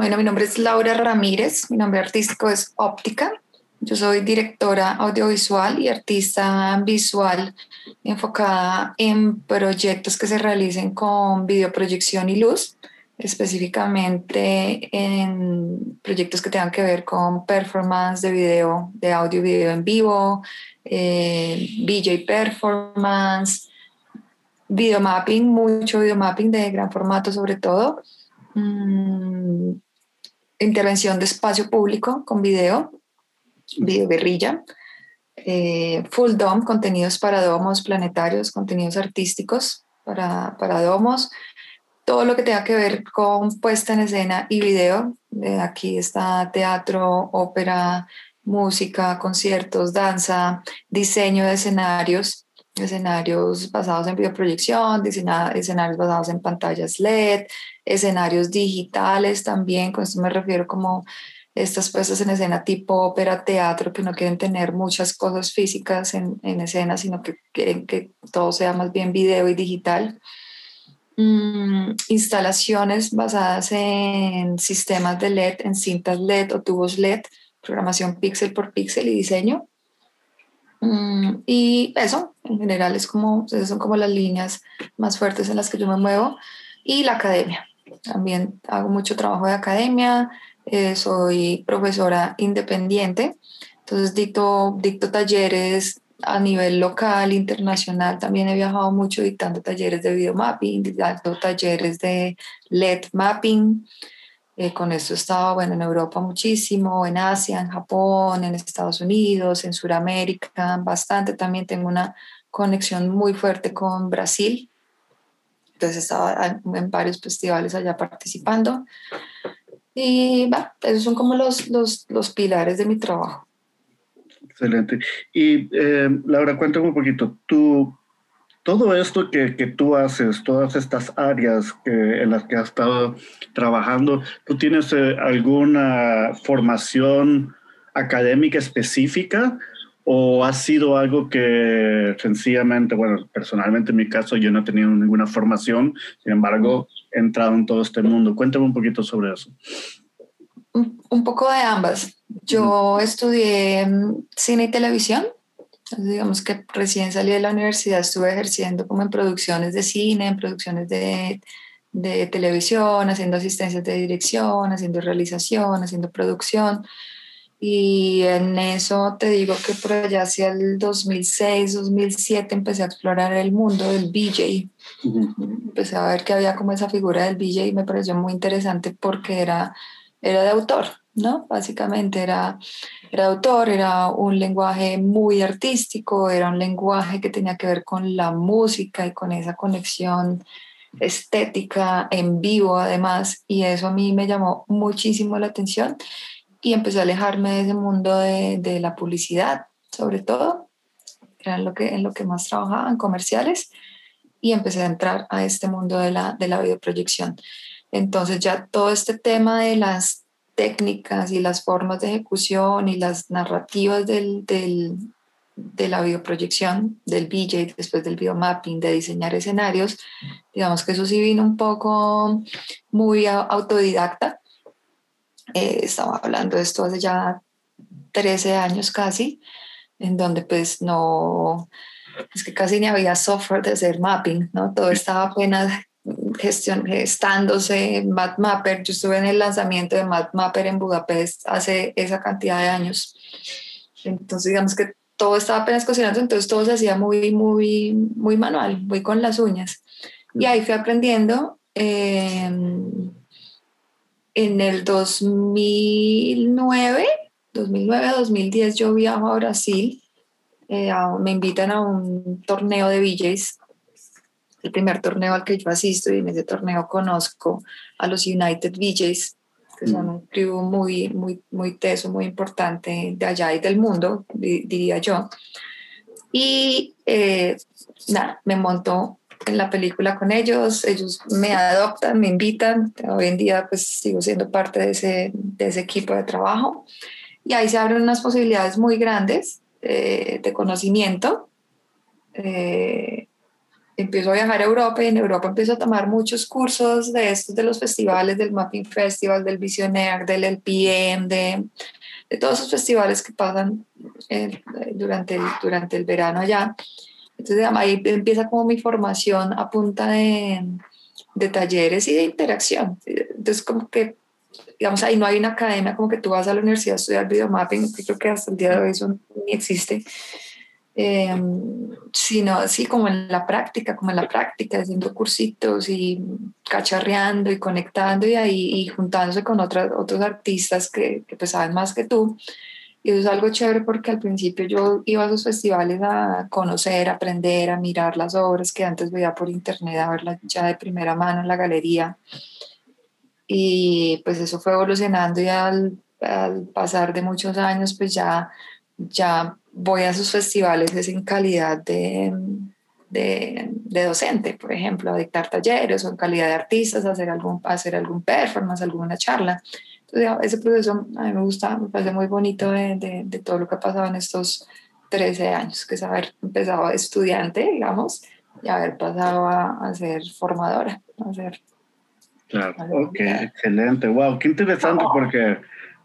Bueno, mi nombre es Laura Ramírez, mi nombre artístico es Óptica. Yo soy directora audiovisual y artista visual enfocada en proyectos que se realicen con videoproyección y luz, específicamente en proyectos que tengan que ver con performance de video, de audio y video en vivo, eh, VJ performance, videomapping, mucho videomapping de gran formato sobre todo, mm, intervención de espacio público con video, video guerrilla, eh, full dome, contenidos para domos planetarios, contenidos artísticos para, para domos, todo lo que tenga que ver con puesta en escena y video. aquí está teatro, ópera, música, conciertos, danza, diseño de escenarios, escenarios basados en videoproyección, escenarios basados en pantallas LED, escenarios digitales también, con esto me refiero como estas puestas en escena tipo ópera, teatro, que no quieren tener muchas cosas físicas en, en escena, sino que quieren que todo sea más bien video y digital. Mm, instalaciones basadas en sistemas de LED, en cintas LED o tubos LED, programación píxel por píxel y diseño. Mm, y eso, en general, es como, esas son como las líneas más fuertes en las que yo me muevo. Y la academia. También hago mucho trabajo de academia, eh, soy profesora independiente, entonces dicto, dicto talleres a nivel local, internacional, también he viajado mucho dictando talleres de videomapping, dictando talleres de LED mapping, eh, con esto he estado bueno, en Europa muchísimo, en Asia, en Japón, en Estados Unidos, en Sudamérica, bastante. También tengo una conexión muy fuerte con Brasil. Entonces estaba en varios festivales allá participando. Y esos son como los, los, pilares de mi trabajo. Excelente. Y eh, Laura, cuéntame un poquito, tú todo esto que, que, tú haces, todas estas áreas en las que has estado trabajando, ¿tú tienes eh, alguna formación académica específica o ha sido algo que sencillamente, bueno, personalmente en mi caso yo no he tenido ninguna formación, sin embargo, he entrado en todo este mundo? Cuéntame un poquito sobre eso. Un, poco de ambas. Yo estudié mm, cine y televisión digamos que recién salí de la universidad, estuve ejerciendo como en producciones de cine, en producciones de, de televisión, haciendo asistencias de dirección, haciendo realización, haciendo producción. Y en eso te digo que por allá hacia el 2006, 2007 empecé a explorar el mundo del BJ. Empecé a ver que había como esa figura del BJ y me pareció muy interesante porque era, era de autor. ¿no? Básicamente era, era autor, era un lenguaje muy artístico, era un lenguaje que tenía que ver con la música y con esa conexión estética en vivo además, y eso a mí me llamó muchísimo la atención y empecé a alejarme de ese mundo de, de la publicidad, sobre todo, era lo que, en lo que más trabajaba, en comerciales, y empecé a entrar a este mundo de la, de la videoproyección. Entonces ya todo este tema de las técnicas y las formas de ejecución y las narrativas del, del, de la videoproyección, del BJ, después del videomapping, de diseñar escenarios, digamos que eso sí vino un poco muy autodidacta. Eh, estaba hablando de esto hace ya 13 años casi, en donde pues no, es que casi ni había software de hacer mapping, ¿no? Todo estaba apenas gestión, gestándose Mapper. Yo estuve en el lanzamiento de Mapper en Budapest hace esa cantidad de años. Entonces, digamos que todo estaba apenas cocinando, entonces todo se hacía muy, muy, muy manual, muy con las uñas. Y ahí fui aprendiendo. Em, en el 2009, 2009-2010 yo viajo a Brasil. Eh, me invitan a un torneo de VJs el primer torneo al que yo asisto y en ese torneo conozco a los United VJs, que son un crew muy, muy, muy teso, muy importante de allá y del mundo, diría yo. Y eh, nada, me monto en la película con ellos, ellos me adoptan, me invitan, hoy en día pues sigo siendo parte de ese, de ese equipo de trabajo y ahí se abren unas posibilidades muy grandes eh, de conocimiento. Eh, empiezo a viajar a Europa y en Europa empiezo a tomar muchos cursos de estos, de los festivales, del Mapping Festival, del Visionaire, del LPM, de, de todos esos festivales que pasan eh, durante, el, durante el verano allá. Entonces ahí empieza como mi formación a punta de, de talleres y de interacción. Entonces como que, digamos, ahí no hay una academia como que tú vas a la universidad a estudiar videomapping, que creo que hasta el día de hoy eso ni existe eh, sino así como en la práctica, como en la práctica, haciendo cursitos y cacharreando y conectando y ahí y juntándose con otras, otros artistas que, que pues saben más que tú. Y eso es algo chévere porque al principio yo iba a esos festivales a conocer, a aprender, a mirar las obras que antes veía por internet, a verlas ya de primera mano en la galería. Y pues eso fue evolucionando y al, al pasar de muchos años pues ya, ya voy a sus festivales es en calidad de, de, docente, por ejemplo, a dictar talleres o en calidad de artistas, hacer algún, hacer algún performance, alguna charla. Entonces, ese proceso a mí me gusta, me parece muy bonito de, de, todo lo que ha pasado en estos 13 años, que es haber empezado de estudiante, digamos, y haber pasado a, a ser formadora, a ser... Claro, ok, excelente, wow, qué interesante porque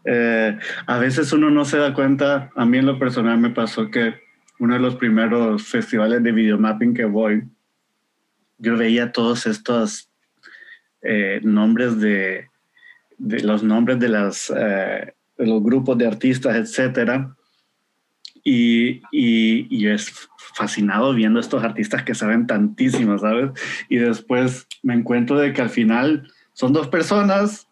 eh, a veces uno no se da cuenta, a mí en lo personal me pasó que uno de los primeros festivales de videomapping que voy, yo veía todos estos eh, nombres de, de, los nombres de, las, eh, de los grupos de artistas, etcétera, y, y, y, es fascinado viendo estos artistas que saben tantísimo, ¿sabes? Y después me encuentro de que al final son dos personas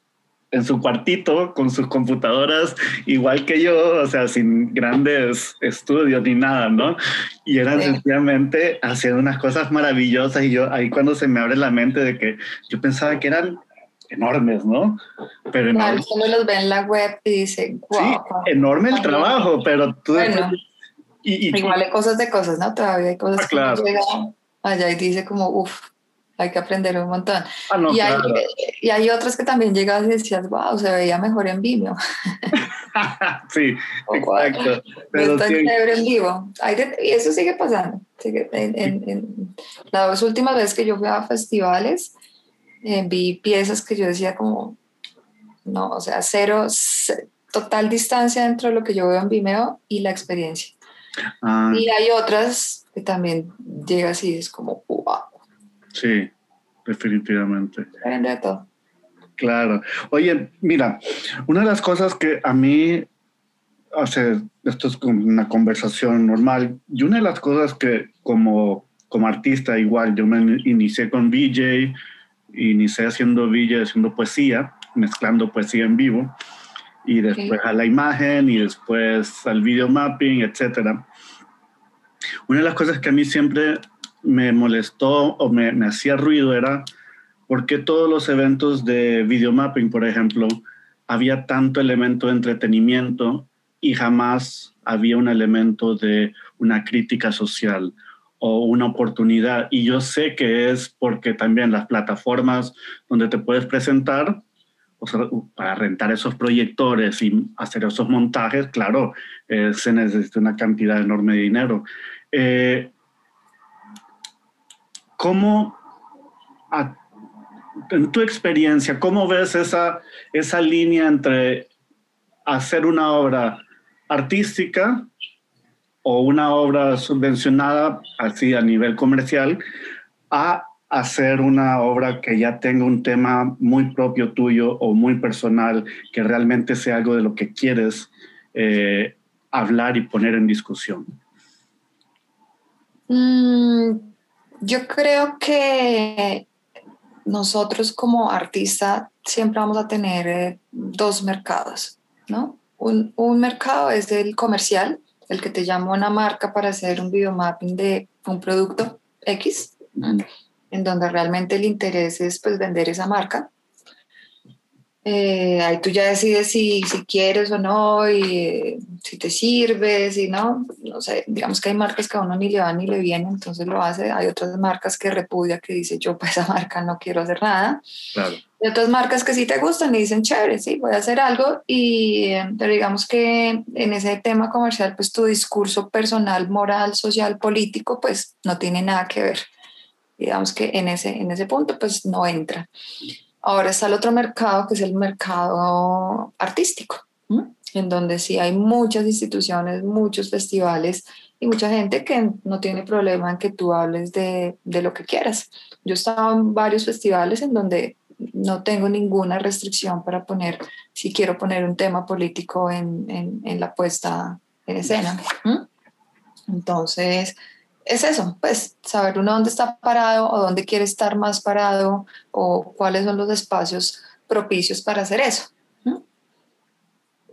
en su cuartito con sus computadoras, igual que yo, o sea, sin grandes estudios ni nada, ¿no? Y eran sencillamente haciendo unas cosas maravillosas y yo ahí cuando se me abre la mente de que yo pensaba que eran enormes, ¿no? Pero enormes. Claro, los ve en la web y dice, wow. Sí, enorme el trabajo, pero tú... Bueno, y, igual hay cosas de cosas, ¿no? Todavía hay cosas ah, claro. que allá y dice como, uff, hay que aprender un montón. Ah, y, hay, y, hay, otras que también llegas y decías, wow, se veía mejor en Vimeo. sí, exacto. Pero está en vivo. y eso sigue pasando. en, las últimas veces que yo fui a festivales, eh, vi piezas que yo decía como, no, o sea, cero, total distancia entre lo que yo veo en Vimeo y la experiencia. Ah. Y hay otras que también llegas y es como, wow Sí, definitivamente. Claro. Oye, mira, una de las cosas que a mí hace, esto es como una conversación normal, y una de las cosas que como, como artista igual, yo me inicié con VJ, inicié haciendo VJ, haciendo poesía, mezclando poesía en vivo, y después a la imagen, y después al video mapping, etc. Una de las cosas que a mí siempre me molestó o me, me hacía ruido era por qué todos los eventos de videomapping, por ejemplo, había tanto elemento de entretenimiento y jamás había un elemento de una crítica social o una oportunidad. Y yo sé que es porque también las plataformas donde te puedes presentar, para rentar esos proyectores y hacer esos montajes, claro, eh, se necesita una cantidad enorme de dinero. Eh, ¿Cómo, en tu experiencia, cómo ves esa, esa línea entre hacer una obra artística o una obra subvencionada, así a nivel comercial, a hacer una obra que ya tenga un tema muy propio tuyo o muy personal, que realmente sea algo de lo que quieres eh, hablar y poner en discusión? Mm, yo creo que nosotros como artista siempre vamos a tener eh, dos mercados, ¿no? Un, un, mercado es el comercial, el que te llama una marca para hacer un videomapping de un producto X, en donde realmente el interés es pues vender esa marca eh, ahí tú ya decides si, si quieres o no, y eh, si te sirve, si no. No sé, digamos que hay marcas que a uno ni le van ni le vienen, entonces lo hace. Hay otras marcas que repudia, que dice yo para esa marca no quiero hacer nada. Claro. Y otras marcas que sí te gustan y dicen chévere, sí, voy a hacer algo. Y, eh, pero digamos que en ese tema comercial, pues tu discurso personal, moral, social, político, pues no tiene nada que ver. Digamos que en ese, en ese punto pues no entra. Ahora está el otro mercado que es el mercado artístico, en donde sí hay muchas instituciones, muchos festivales y mucha gente que no tiene problema en que tú hables de, de lo que quieras. Yo he estado en varios festivales en donde no tengo ninguna restricción para poner, si quiero poner un tema político en, en, en la puesta en escena. Entonces, es eso, pues saber uno dónde está parado o dónde quiere estar más parado o cuáles son los espacios propicios para hacer eso.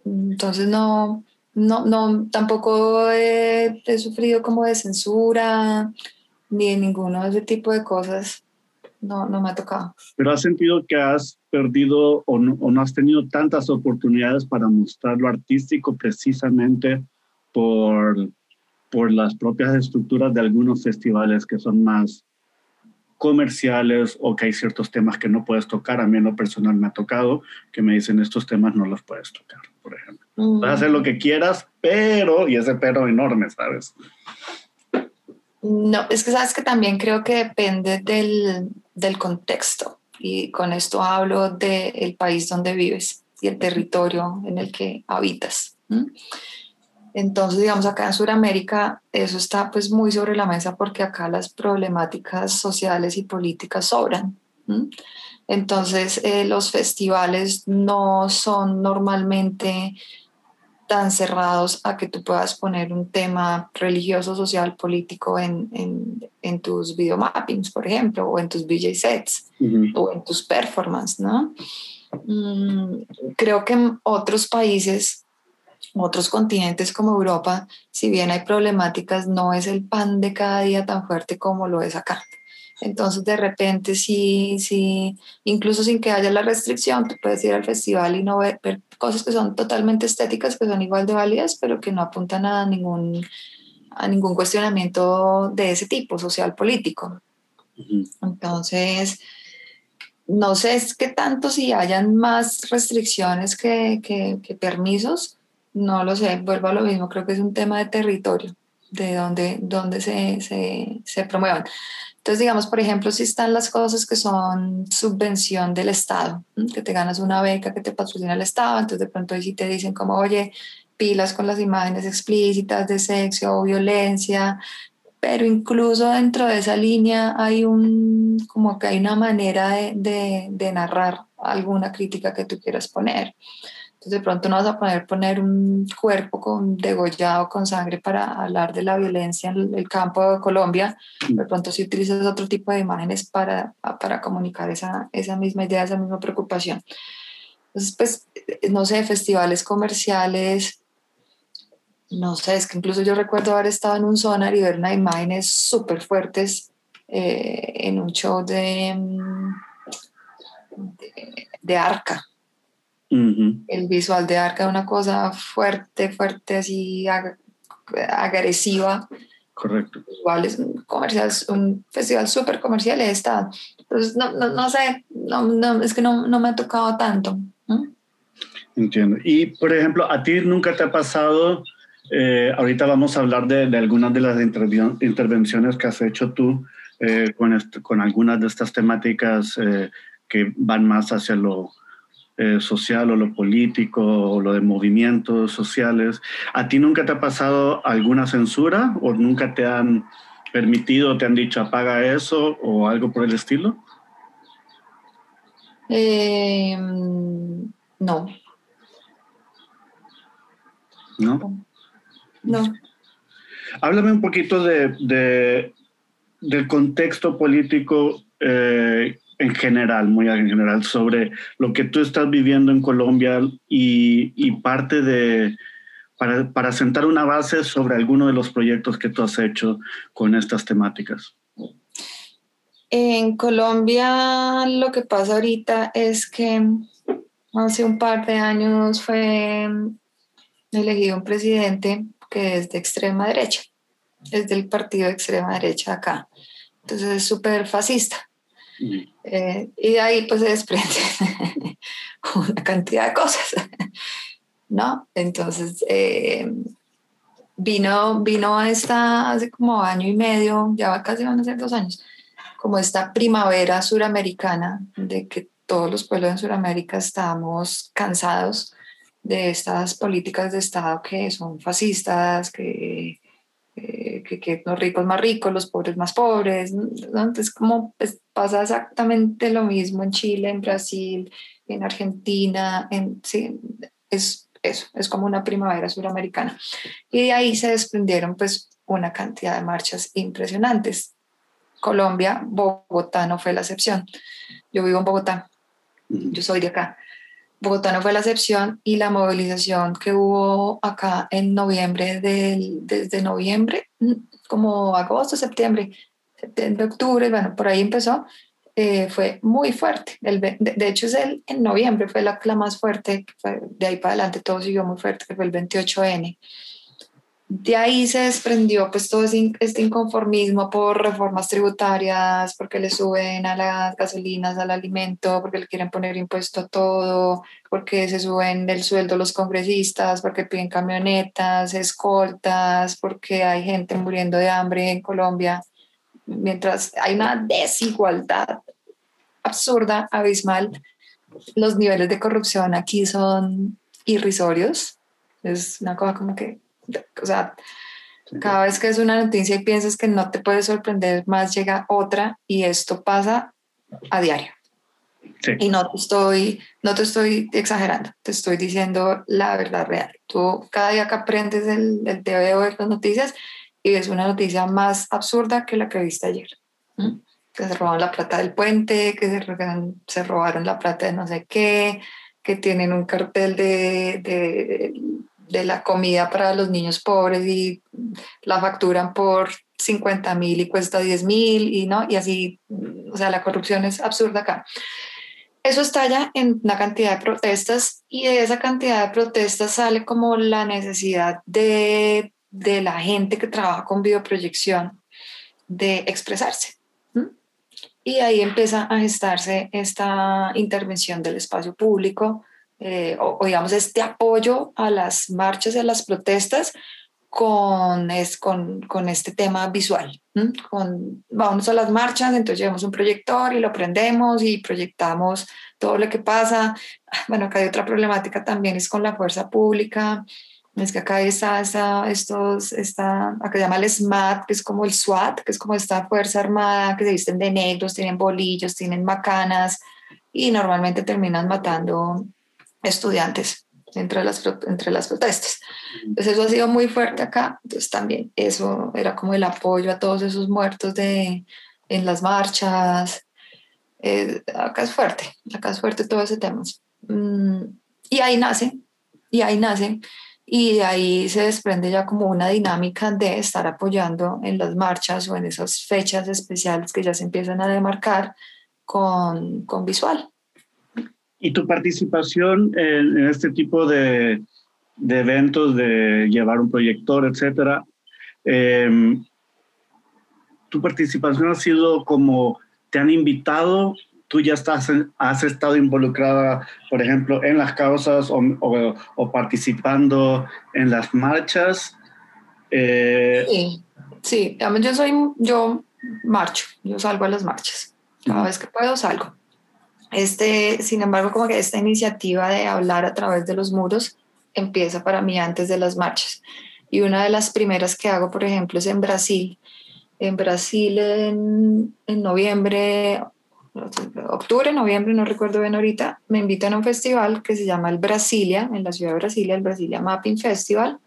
Entonces, no, no, no, tampoco he, he, sufrido como de censura ni de ninguno de ese tipo de cosas. No, no me ha tocado. Pero has sentido que has perdido o no, o no has tenido tantas oportunidades para mostrar lo artístico precisamente por, por las propias estructuras de algunos festivales que son más comerciales o que hay ciertos temas que no puedes tocar. A mí en lo personal me ha tocado que me dicen estos temas no los puedes tocar, por ejemplo. Mm. A hacer lo que quieras, pero, y ese pero enorme, ¿sabes? No, es que sabes que también creo que depende del, del contexto y con esto hablo del país donde vives y el territorio en el que habitas. Entonces, digamos, acá en Sudamérica eso está pues muy sobre la mesa porque acá las problemáticas sociales y políticas sobran. Entonces, eh, los festivales no son normalmente tan cerrados a que tú puedas poner un tema religioso, social, político en, en, en tus videomappings, por ejemplo, o en tus VJ sets, o en tus performances, ¿no? Mm, creo que en otros países otros continentes como Europa, si bien hay problemáticas, no es el pan de cada día tan fuerte como lo es acá. Entonces, de repente, sí, sí, incluso sin que haya la restricción, tú puedes ir al festival y no ver, cosas que son totalmente estéticas, que son igual de válidas, pero que no apuntan a ningún, a ningún cuestionamiento de ese tipo, social, político. Entonces, no sé es que tanto si hayan más restricciones que, que, que permisos, no lo sé, vuelvo a lo mismo, creo que es un tema de territorio, de dónde, dónde se, se, se promuevan. Entonces, digamos, por ejemplo, si están las cosas que son subvención del Estado, que te ganas una beca que te patrocina el Estado, entonces de pronto ahí sí te dicen como, oye, pilas con las imágenes explícitas de sexo o violencia, pero incluso dentro de esa línea hay un, como que hay una manera de, de, de narrar alguna crítica que tú quieras poner. Entonces de pronto no vas a poner poner un cuerpo con degollado con sangre para hablar de la violencia en el campo de Colombia. De pronto si utilizas otro tipo de imágenes para, para comunicar esa, esa misma idea, esa misma preocupación. Entonces, pues, no sé, festivales comerciales, no sé, es que incluso yo recuerdo haber estado en un sonar y ver unas imágenes súper fuertes eh, en un show de, mm, de, de arca el visual de Arca es una cosa fuerte, fuerte, así agresiva. Correcto. Igual es un, comercial, un festival súper comercial estado. Entonces, no, no, no sé, no, no, es que no, no, me ha tocado tanto. Entiendo. Y, por ejemplo, ¿a ti nunca te ha pasado, eh, ahorita vamos a hablar de, de algunas de las intervenciones que has hecho tú eh, con, con algunas de estas temáticas eh, que van más hacia lo eh, social o lo político o lo de movimientos sociales. ¿A ti nunca te ha pasado alguna censura o nunca te han permitido, te han dicho apaga eso o algo por el estilo? Eh, no. ¿No? No. Háblame un poquito de, de del contexto político eh, en general, muy en general, sobre lo que tú estás viviendo en Colombia y, y parte de, para, para, sentar una base sobre alguno de los proyectos que tú has hecho con estas temáticas. En Colombia lo que pasa ahorita es que hace un par de años fue elegido un presidente que es de extrema derecha, es del partido de extrema derecha acá. Entonces es súper fascista. Eh, y de ahí pues se desprende una cantidad de cosas, ¿no? Entonces, eh, vino, vino esta hace como año y medio, ya casi van a ser dos años, como esta primavera suramericana de que todos los pueblos en Sudamérica estamos cansados de estas políticas de Estado que son fascistas, que, eh, que, los ricos más ricos, los pobres más pobres. Entonces, como pues, pasa exactamente lo mismo en Chile, en Brasil, en Argentina, en, sí, es eso, es como una primavera suramericana. Y de ahí se desprendieron pues una cantidad de marchas impresionantes. Colombia, Bogotá no fue la excepción. Yo vivo en Bogotá, yo soy de acá. Bogotá no fue la excepción y la movilización que hubo acá en noviembre, del, desde noviembre, como agosto, septiembre, septiembre, octubre, bueno, por ahí empezó, eh, fue muy fuerte. El, de, hecho, es el, en noviembre fue la, la más fuerte, de ahí para adelante todo siguió muy fuerte, que fue el 28N. De ahí se desprendió pues todo este inconformismo por reformas tributarias, porque le suben a las gasolinas, al alimento, porque le quieren poner impuesto a todo, porque se suben el sueldo los congresistas, porque piden camionetas, escoltas, porque hay gente muriendo de hambre en Colombia mientras hay una desigualdad absurda, abismal, los niveles de corrupción aquí son irrisorios. Es una cosa como que, o sea, cada vez que es una noticia y piensas que no te puede sorprender más, llega otra y esto pasa a diario. Y no te, estoy, no te estoy exagerando, te estoy diciendo la verdad real. Tú cada día que aprendes el, el TV o las noticias, y es una noticia más absurda que la que viste ayer. Que se robaron la plata del puente, que se, se, robaron la plata de no sé qué, que tienen un cartel de, de, de la comida para los niños pobres y la facturan por 50 mil y cuesta 10 mil y, ¿no? y así, o sea, la corrupción es absurda acá. Eso estalla en una cantidad de protestas y de esa cantidad de protestas sale como la necesidad de de la gente que trabaja con videoproyección de expresarse. Y ahí empieza a gestarse esta intervención del espacio público, eh, o, digamos este apoyo a las marchas a las protestas con, con, con este tema visual. Con, vamos a las marchas, entonces llevamos un proyector y lo prendemos y proyectamos todo lo que pasa. Bueno, acá hay otra problemática también, es con la fuerza pública es que acá está, está estos, está, acá se llama el SMAT, que es como el SWAT, que es como esta fuerza armada que se visten de negros, tienen bolillos, tienen macanas y normalmente terminan matando estudiantes entre las, entre las protestas. Entonces eso ha sido muy fuerte acá, entonces también eso era como el apoyo a todos esos muertos de, en las marchas. Eh, acá es fuerte, acá es fuerte todo ese tema. Mm, y ahí nace, y ahí nace y de ahí se desprende ya como una dinámica de estar apoyando en las marchas o en esas fechas especiales que ya se empiezan a demarcar con, con visual. ¿Y tu participación en, este tipo de, de, eventos, de llevar un proyector, etcétera, em, tu participación ha sido como, te han invitado tú ya estás, has estado involucrada, por ejemplo, en las causas o, o, participando en las marchas. Eh, sí, sí, yo soy, yo marcho, yo salgo a las marchas. Cada vez que puedo salgo. Este, sin embargo, como que esta iniciativa de hablar a través de los muros empieza para mí antes de las marchas. Y una de las primeras que hago, por ejemplo, es en Brasil. En Brasil, en, en noviembre octubre, noviembre, no recuerdo bien ahorita, me invitan a un festival que se llama el Brasilia, en la ciudad de Brasilia, el Brasilia Mapping Festival.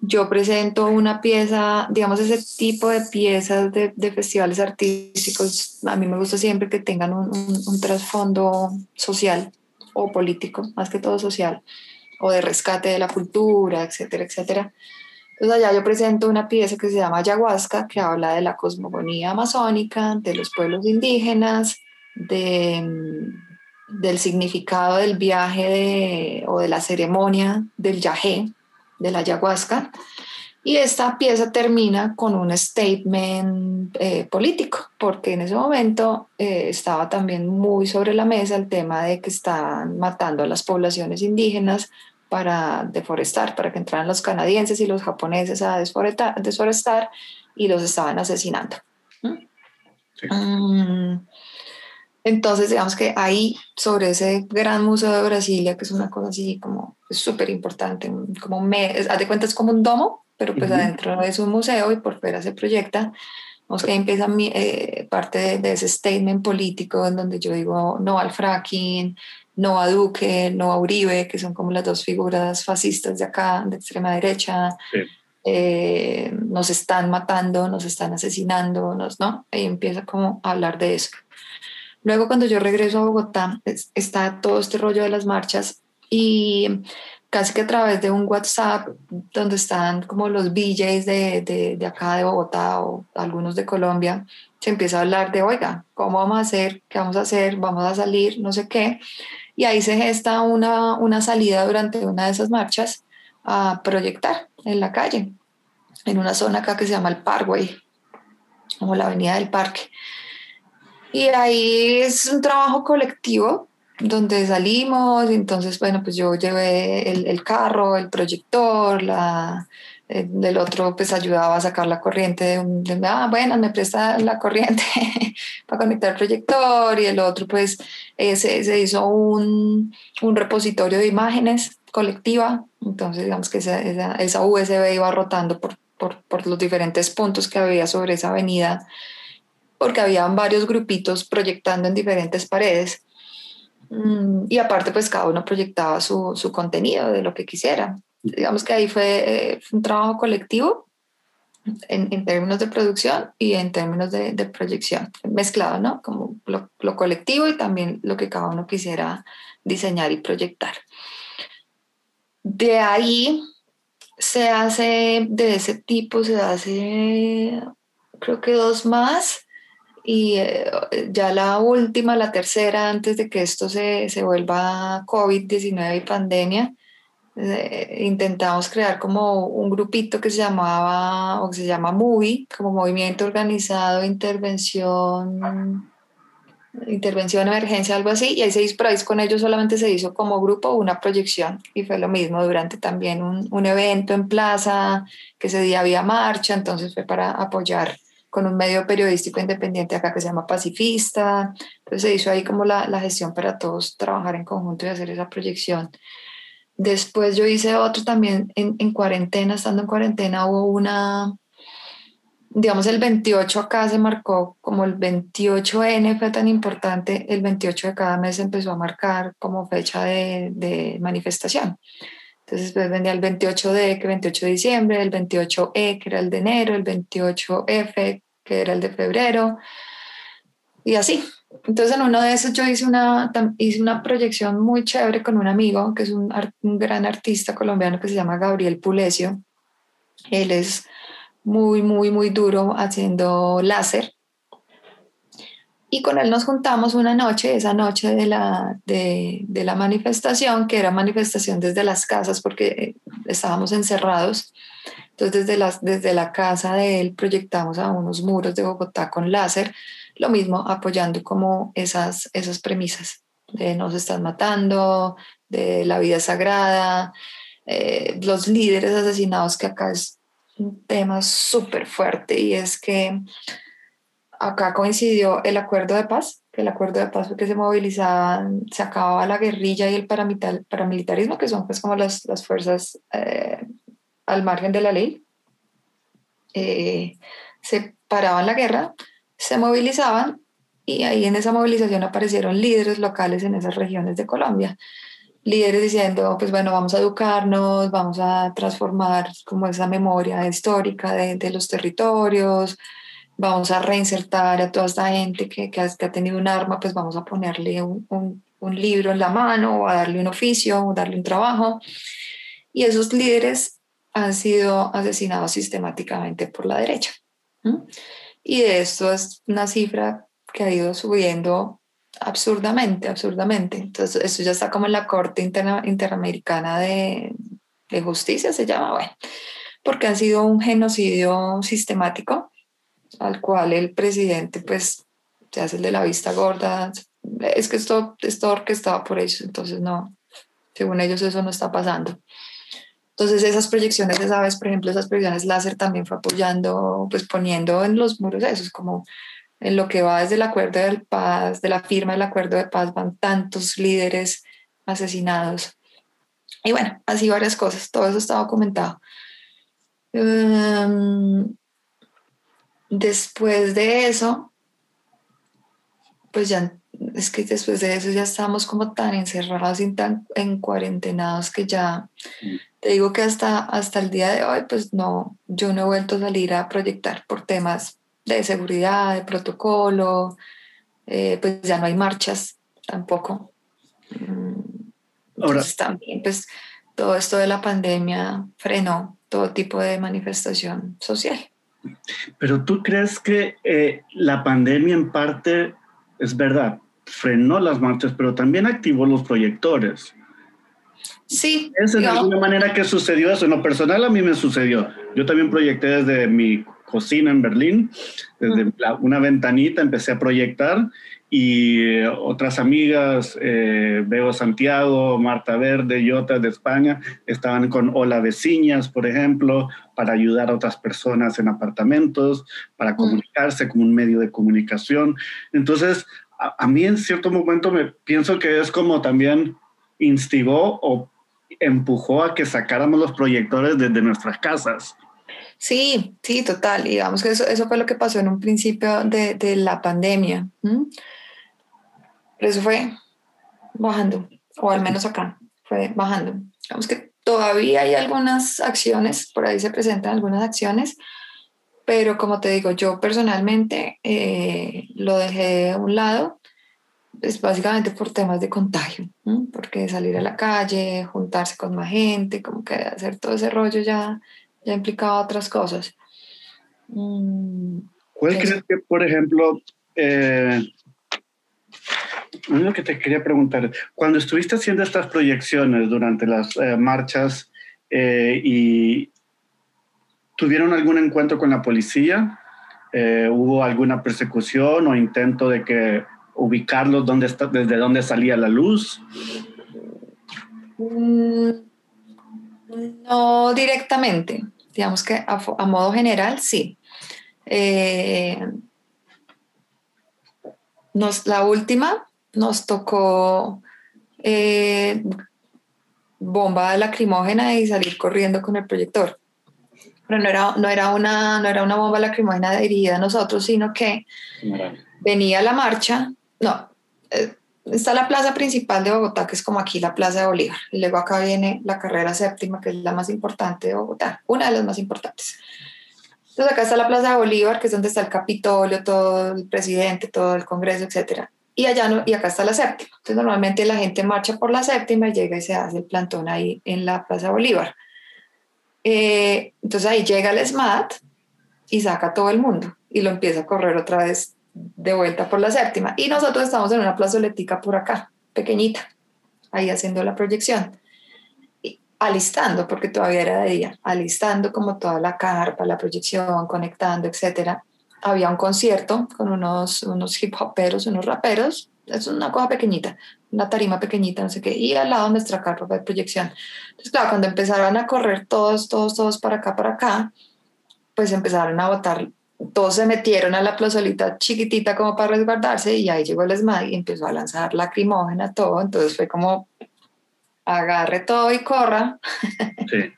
Yo presento una pieza, digamos, ese tipo de piezas de, festivales artísticos, a mí me gusta siempre que tengan un, trasfondo social o político, más que todo social, o de rescate de la cultura, etcétera, etcétera. Entonces allá yo presento una pieza que se llama Ayahuasca, que habla de la cosmogonía amazónica, de los pueblos indígenas, de, mm, del significado del viaje o de la ceremonia del yajé, de la ayahuasca. Y esta pieza termina con un statement eh, político, porque en ese momento eh, estaba también muy sobre la mesa el tema de que están matando a las poblaciones indígenas para deforestar, para que entraran los canadienses y los japoneses a desforestar, y los estaban asesinando. Mm, entonces, digamos que ahí, sobre ese gran museo de Brasilia, que es una cosa así como súper importante, como me, haz de cuenta es como un domo, pero pues adentro es un museo y por fuera se proyecta. Vamos que ahí empieza mi, eh, parte de, ese statement político en donde yo digo no al fracking, no a Duque, no a Uribe, que son como las dos figuras fascistas de acá, de extrema derecha. Eh, nos están matando, nos están asesinando, nos, ¿no? Ahí empieza como a hablar de eso. Luego cuando yo regreso a Bogotá, está todo este rollo de las marchas y casi que a través de un WhatsApp donde están como los DJs de, de, de, acá de Bogotá o algunos de Colombia, se empieza a hablar de, oiga, ¿cómo vamos a hacer? ¿Qué vamos a hacer? ¿Vamos a salir? No sé qué. Y ahí se gesta una, una salida durante una de esas marchas a proyectar en la calle, en una zona acá que se llama el Parkway, como la avenida del Parque. Y ahí es un trabajo colectivo donde salimos, entonces, bueno, pues yo llevé el, el carro, el proyector, la, el, el, otro pues ayudaba a sacar la corriente de un, ah, bueno, me presta la corriente para conectar el proyector y el otro pues eh, se, se, hizo un, un, repositorio de imágenes colectiva, entonces digamos que esa, esa, esa USB iba rotando por, por, por los diferentes puntos que había sobre esa avenida, porque habían varios grupitos proyectando en diferentes paredes Mm, y aparte, pues cada uno proyectaba su, su, contenido de lo que quisiera. Digamos que ahí fue, eh, un trabajo colectivo en, en, términos de producción y en términos de, de proyección, mezclado, ¿no? Como lo, lo, colectivo y también lo que cada uno quisiera diseñar y proyectar. De ahí se hace, de ese tipo, se hace, creo que dos más y eh, ya la última, la tercera, antes de que esto se, se vuelva COVID-19 y pandemia, eh, intentamos crear como un grupito que se llamaba, o que se llama MOVI, como Movimiento Organizado Intervención intervención, emergencia, algo así, y ahí se hizo, con ellos solamente se hizo como grupo una proyección, y fue lo mismo durante también un, un evento en plaza, que ese día había marcha, entonces fue para apoyar con un medio periodístico independiente acá que se llama Pacifista. Entonces se hizo ahí como la, la gestión para todos trabajar en conjunto y hacer esa proyección. Después yo hice otro también en, en cuarentena, estando en cuarentena hubo una, digamos el 28 acá se marcó como el 28N fue tan importante, el 28 de cada mes empezó a marcar como fecha de, de manifestación. Entonces, pues vendía el 28D, que 28 de diciembre, el 28E, que era el de enero, el 28F, que era el de febrero, y así. Entonces, en uno de esos yo hice una, hice una proyección muy chévere con un amigo, que es un, gran artista colombiano que se llama Gabriel Pulesio. Él es muy, muy, muy duro haciendo láser. Y con él nos juntamos una noche, esa noche de la, de, de, la manifestación, que era manifestación desde las casas porque estábamos encerrados. Entonces desde, las, desde la casa de él proyectamos a unos muros de Bogotá con láser, lo mismo apoyando como esas, esas premisas de nos están matando, de la vida sagrada, eh, los líderes asesinados, que acá es un tema súper fuerte y es que acá coincidió el acuerdo de paz, que el acuerdo de paz fue que se movilizaban, se acababa la guerrilla y el paramilitarismo, que son pues como las, las fuerzas eh, al margen de la ley. Eh, se paraban la guerra, se movilizaban y ahí en esa movilización aparecieron líderes locales en esas regiones de Colombia. Líderes diciendo, pues bueno, vamos a educarnos, vamos a transformar como esa memoria histórica de, los territorios, vamos a reinsertar a toda esta gente que, que, ha, tenido un arma, pues vamos a ponerle un, un, libro en la mano o a darle un oficio o darle un trabajo. Y esos líderes han sido asesinados sistemáticamente por la derecha. Y de esto es una cifra que ha ido subiendo absurdamente, absurdamente. Entonces, eso ya está como en la Corte Interna Interamericana de, de Justicia, se llama, bueno, porque ha sido un genocidio sistemático al cual el presidente pues se hace el de la vista gorda. Es que esto está orquestado por ellos, entonces no, según ellos eso no está pasando. Entonces esas proyecciones esa vez, por ejemplo, esas proyecciones láser también fue apoyando, pues poniendo en los muros eso, es como En lo que va desde el acuerdo de paz, de la firma del acuerdo de paz, van tantos líderes asesinados. Y bueno, así varias cosas, todo eso está documentado. Em, después de eso, pues ya, es que después de eso ya estamos como tan encerrados y tan en cuarentenados que ya, te digo que hasta, hasta el día de hoy, pues no, yo no he vuelto a salir a proyectar por temas de seguridad, de protocolo, eh, pues ya no hay marchas tampoco. Mm, Ahora, también, pues todo esto de la pandemia frenó todo tipo de manifestación social. Pero tú crees que eh, la pandemia en parte, es verdad, frenó las marchas, pero también activó los proyectores. Sí. ¿Es de alguna manera que sucedió eso? En lo personal a mí me sucedió. Yo también proyecté desde mi cocina en Berlín, desde una ventanita empecé a proyectar y eh, otras amigas, eh, Santiago, Marta Verde y otras de España, estaban con Hola Veciñas, por ejemplo, para ayudar a otras personas en apartamentos, para comunicarse como un medio de comunicación. Entonces, a, mí en cierto momento me pienso que es como también instigó o empujó a que sacáramos los proyectores desde nuestras casas. Sí, sí, total. Y digamos que eso, eso fue lo que pasó en un principio de, de la pandemia. Pero eso fue bajando, o al menos acá, fue bajando. Digamos que todavía hay algunas acciones, por ahí se presentan algunas acciones, pero como te digo, yo personalmente eh, lo dejé a un lado, es básicamente por temas de contagio, porque salir a la calle, juntarse con más gente, como que hacer todo ese rollo ya, ya implicaba otras cosas. Mm, ¿Cuál crees que, por ejemplo, eh, lo que te quería preguntar, cuando estuviste haciendo estas proyecciones durante las eh, marchas eh, y tuvieron algún encuentro con la policía, eh, hubo alguna persecución o intento de que ubicarlos donde está, desde dónde salía la luz. Mm, no directamente, digamos que a, modo general sí. Nos, la última nos tocó eh, bomba lacrimógena y salir corriendo con el proyector. Pero no era, no era, una, no era una bomba lacrimógena dirigida a nosotros, sino que venía la marcha, no, eh, está la plaza principal de Bogotá, que es como aquí la plaza de Bolívar, y luego acá viene la carrera séptima, que es la más importante de Bogotá, una de las más importantes. Entonces acá está la plaza de Bolívar, que es donde está el Capitolio, todo el presidente, todo el Congreso, etcétera y allá no, y acá está la séptima. Entonces normalmente la gente marcha por la séptima y llega y se hace el plantón ahí en la Plaza Bolívar. Eh, entonces ahí llega el SMAT y saca a todo el mundo y lo empieza a correr otra vez de vuelta por la séptima. Y nosotros estamos en una plazoletica por acá, pequeñita, ahí haciendo la proyección. Y alistando, porque todavía era de día, alistando como toda la carpa, la proyección, conectando, etcétera había un concierto con unos, unos hip hoperos, unos raperos, es una cosa pequeñita, una tarima pequeñita, no sé qué, y al lado nuestra carpa de proyección. Entonces, claro, cuando empezaron a correr todos, todos, todos para acá, para acá, pues empezaron a botar, todos se metieron a la plazolita chiquitita como para resguardarse y ahí llegó el ESMAD y empezó a lanzar lacrimógena, todo, entonces fue como agarre todo y corra. Sí.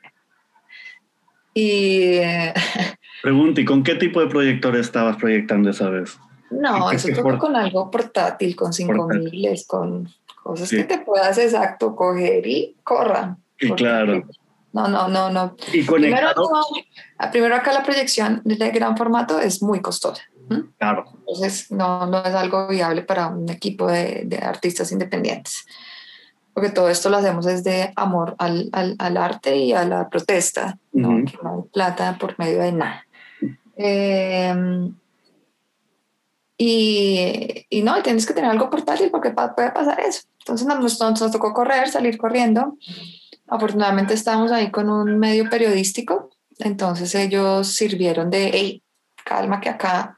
y Pregunta, ¿y con qué tipo de proyector estabas proyectando esa vez? No, eso fue con algo portátil, con 5000, con cosas que te puedas exacto coger y corra. Y claro. No, no, no, no. Y Primero, primero acá la proyección de gran formato es muy costosa. Claro. Entonces no, no es algo viable para un equipo de, de artistas independientes porque todo esto lo hacemos desde amor al, al, al arte y a la protesta, ¿no? que no hay plata por medio de nada. Em, y, y, no, tienes que tener algo portátil porque puede pasar eso. Entonces nos, nos, tocó correr, salir corriendo. Afortunadamente estábamos ahí con un medio periodístico, entonces ellos sirvieron de, hey, calma que acá,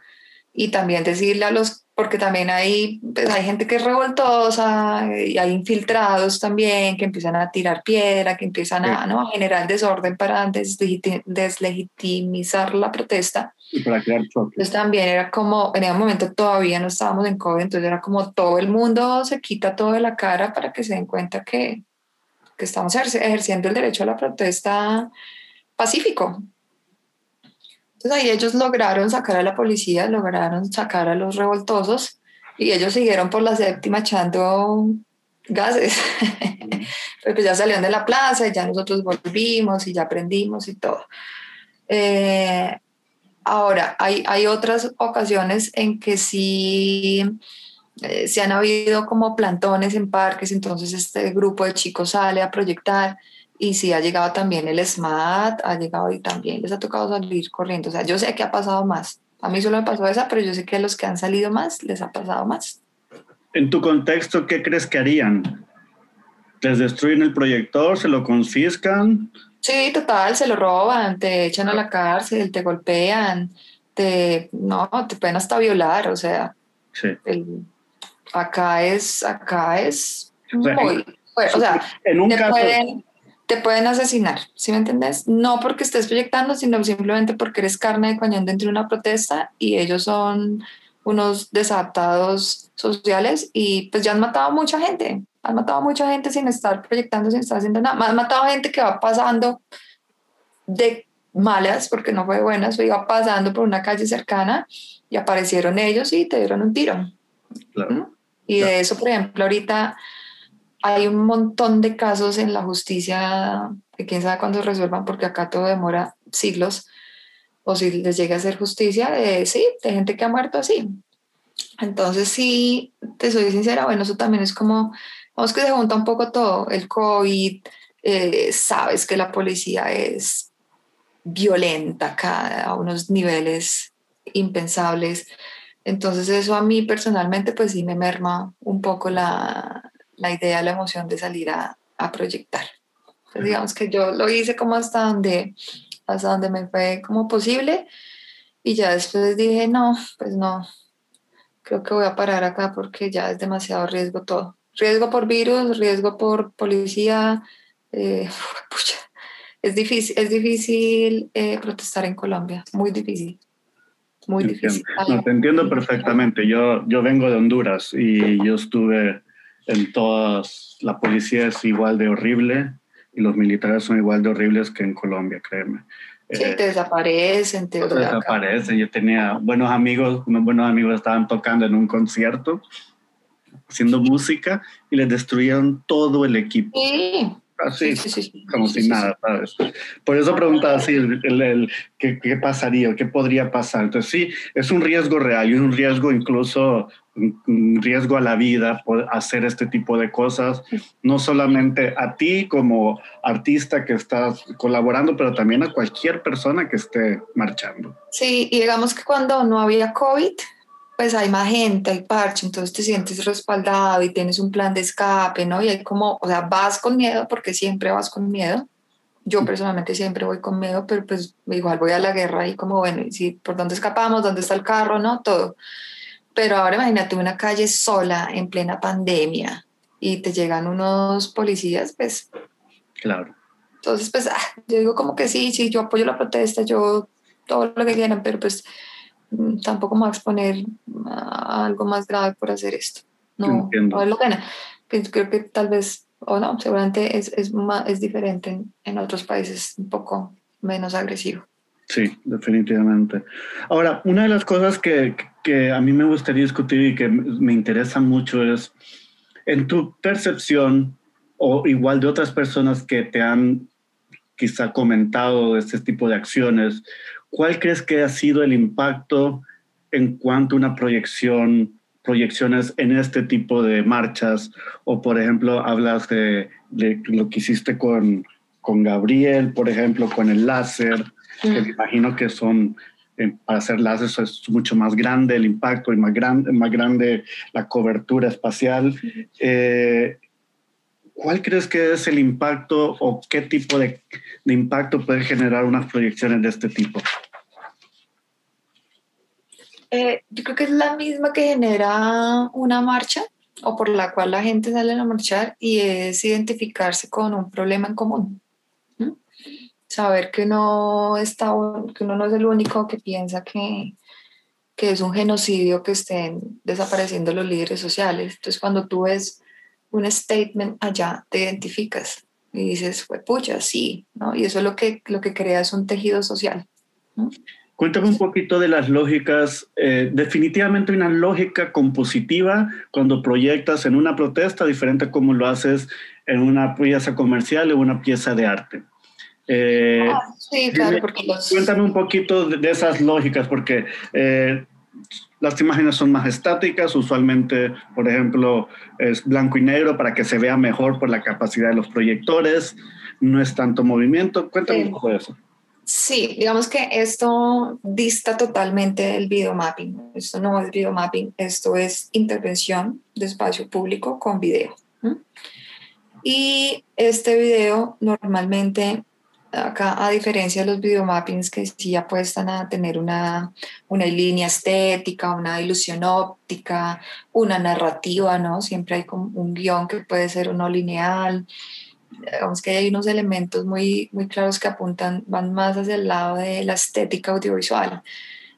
y también decirle a los, porque también hay, pues, hay gente que es revoltosa y hay infiltrados también que empiezan a tirar piedra, que empiezan a, ¿no? a generar desorden para deslegitimizar la protesta. Y para crear choque. Entonces también era como, en ese momento todavía no estábamos en COVID, entonces era como todo el mundo se quita todo de la cara para que se den cuenta que, que estamos ejerciendo el derecho a la protesta pacífico. Entonces ahí ellos lograron sacar a la policía, lograron sacar a los revoltosos y ellos siguieron por la séptima echando gases. pues ya salieron de la plaza y ya nosotros volvimos y ya aprendimos y todo. Eh, ahora, hay, hay otras ocasiones en que sí eh, se han habido como plantones en parques, entonces este grupo de chicos sale a proyectar y sí ha llegado también el SMAT, ha llegado y también les ha tocado salir corriendo. O sea, yo sé que ha pasado más. A mí solo me pasó esa, pero yo sé que a los que han salido más les ha pasado más. En tu contexto, ¿qué crees que harían? ¿Les destruyen el proyector? ¿Se lo confiscan? Sí, total, se lo roban, te echan a la cárcel, te golpean, te, no, te pueden hasta violar, o sea, sí. acá es, acá es muy, o sea, en un caso, pueden, te pueden asesinar, ¿sí me entiendes? No porque estés proyectando, sino simplemente porque eres carne de cañón dentro de una protesta y ellos son unos desadaptados sociales y pues ya han matado a mucha gente, han matado a mucha gente sin estar proyectando, sin estar haciendo nada, han matado a gente que va pasando de malas, porque no fue buenas, iba pasando por una calle cercana y aparecieron ellos y te dieron un tiro. Claro. ¿Mm? Y de eso, por ejemplo, ahorita hay un montón de casos en la justicia que quién sabe cuándo resuelvan, porque acá todo demora siglos, o si les llega a hacer justicia, de, sí, de gente que ha muerto así. Entonces, sí, te soy sincera, bueno, eso también es como, vamos que se junta un poco todo, el COVID, eh, sabes que la policía es violenta acá a unos niveles impensables. Entonces eso a mí personalmente pues sí me merma un poco la, la idea, la emoción de salir a, a proyectar. Entonces, digamos que yo lo hice como hasta donde, hasta donde me fue como posible y ya después dije, no, pues no, creo que voy a parar acá porque ya es demasiado riesgo todo. Riesgo por virus, riesgo por policía. Eh, pucha, es difícil, es difícil eh, protestar en Colombia, muy difícil. Muy difícil. No, te entiendo perfectamente. Yo, yo vengo de Honduras y yo estuve en todas, la policía es igual de horrible y los militares son igual de horribles que en Colombia, créeme. Sí, te desaparecen, te, te desaparecen. Yo tenía buenos amigos, unos buenos amigos estaban tocando en un concierto, haciendo música y les destruyeron todo el equipo. Sí. Así, Sí, sí, como si nada, ¿sabes? Por eso preguntaba así, el, el- el- ¿qué, qué pasaría? ¿Qué podría pasar? Entonces sí, es un riesgo real y un riesgo incluso, riesgo a la vida por hacer este tipo de cosas, no solamente a ti como artista que estás colaborando, pero también a cualquier persona que esté marchando. Sí, y digamos que cuando no había COVID, pues hay más gente, hay parche, entonces te sientes respaldado y tienes un plan de escape, ¿no? Y hay como, o sea, vas con miedo porque siempre vas con miedo. Yo personalmente siempre voy con miedo, pero pues igual voy a la guerra y como, bueno, ¿y si por dónde escapamos? ¿Dónde está el carro? ¿No? Todo. Pero ahora imagínate una calle sola en plena pandemia y te llegan unos policías, pues Claro. entonces, pues, ah, yo digo como que sí, sí, yo apoyo la protesta, yo todo lo que quieran, pero pues mm, tampoco me voy a exponer a algo más grave por hacer esto. No, Entiendo. no la pena. Que Creo que tal vez, o no, seguramente es, es, más, es diferente en, en otros países, un poco menos agresivo. Sí, definitivamente. Ahora, una de las cosas que, que a mí me gustaría discutir y que me interesa mucho es, en tu percepción, o igual de otras personas que te han quizá comentado este tipo de acciones, ¿cuál crees que ha sido el impacto en cuanto a una proyección, proyecciones en este tipo de marchas? O, por ejemplo, hablas de, de lo que hiciste con, con Gabriel, por ejemplo, con el láser que me imagino que son, eh, para hacer láseres es mucho más grande el impacto y más grande, más grande la cobertura espacial. Eh, ¿Cuál crees que es el impacto o qué tipo de, de impacto puede generar unas proyecciones de este tipo? Eh, yo creo que es la misma que genera una marcha o por la cual la gente sale a marchar y es identificarse con un problema en común. Saber que, no está, que uno no es el único que piensa que, que es un genocidio que estén desapareciendo los líderes sociales. Entonces, cuando tú ves un statement allá, te identificas y dices, pues pucha, sí, ¿no? Y eso es lo que, lo que crea es un tejido social. Cuéntame un poquito de las lógicas. Eh, definitivamente una lógica compositiva cuando proyectas en una protesta, diferente a como lo haces en una pieza comercial o una pieza de arte. Eh, ah, sí, claro, porque Cuéntame un poquito de, esas lógicas, porque eh, las imágenes son más estáticas, usualmente, por ejemplo, es blanco y negro para que se vea mejor por la capacidad de los proyectores, no es tanto movimiento. Cuéntame un poco de eso. Sí, digamos que esto dista totalmente del videomapping. Esto no es videomapping, esto es intervención de espacio público con video. Y este video normalmente, acá a diferencia de los videomappings que sí apuestan a tener una, una línea estética, una ilusión óptica, una narrativa, ¿no? Siempre hay como un guion que puede ser uno lineal, digamos que hay unos elementos muy, muy claros que apuntan, van más hacia el lado de la estética audiovisual.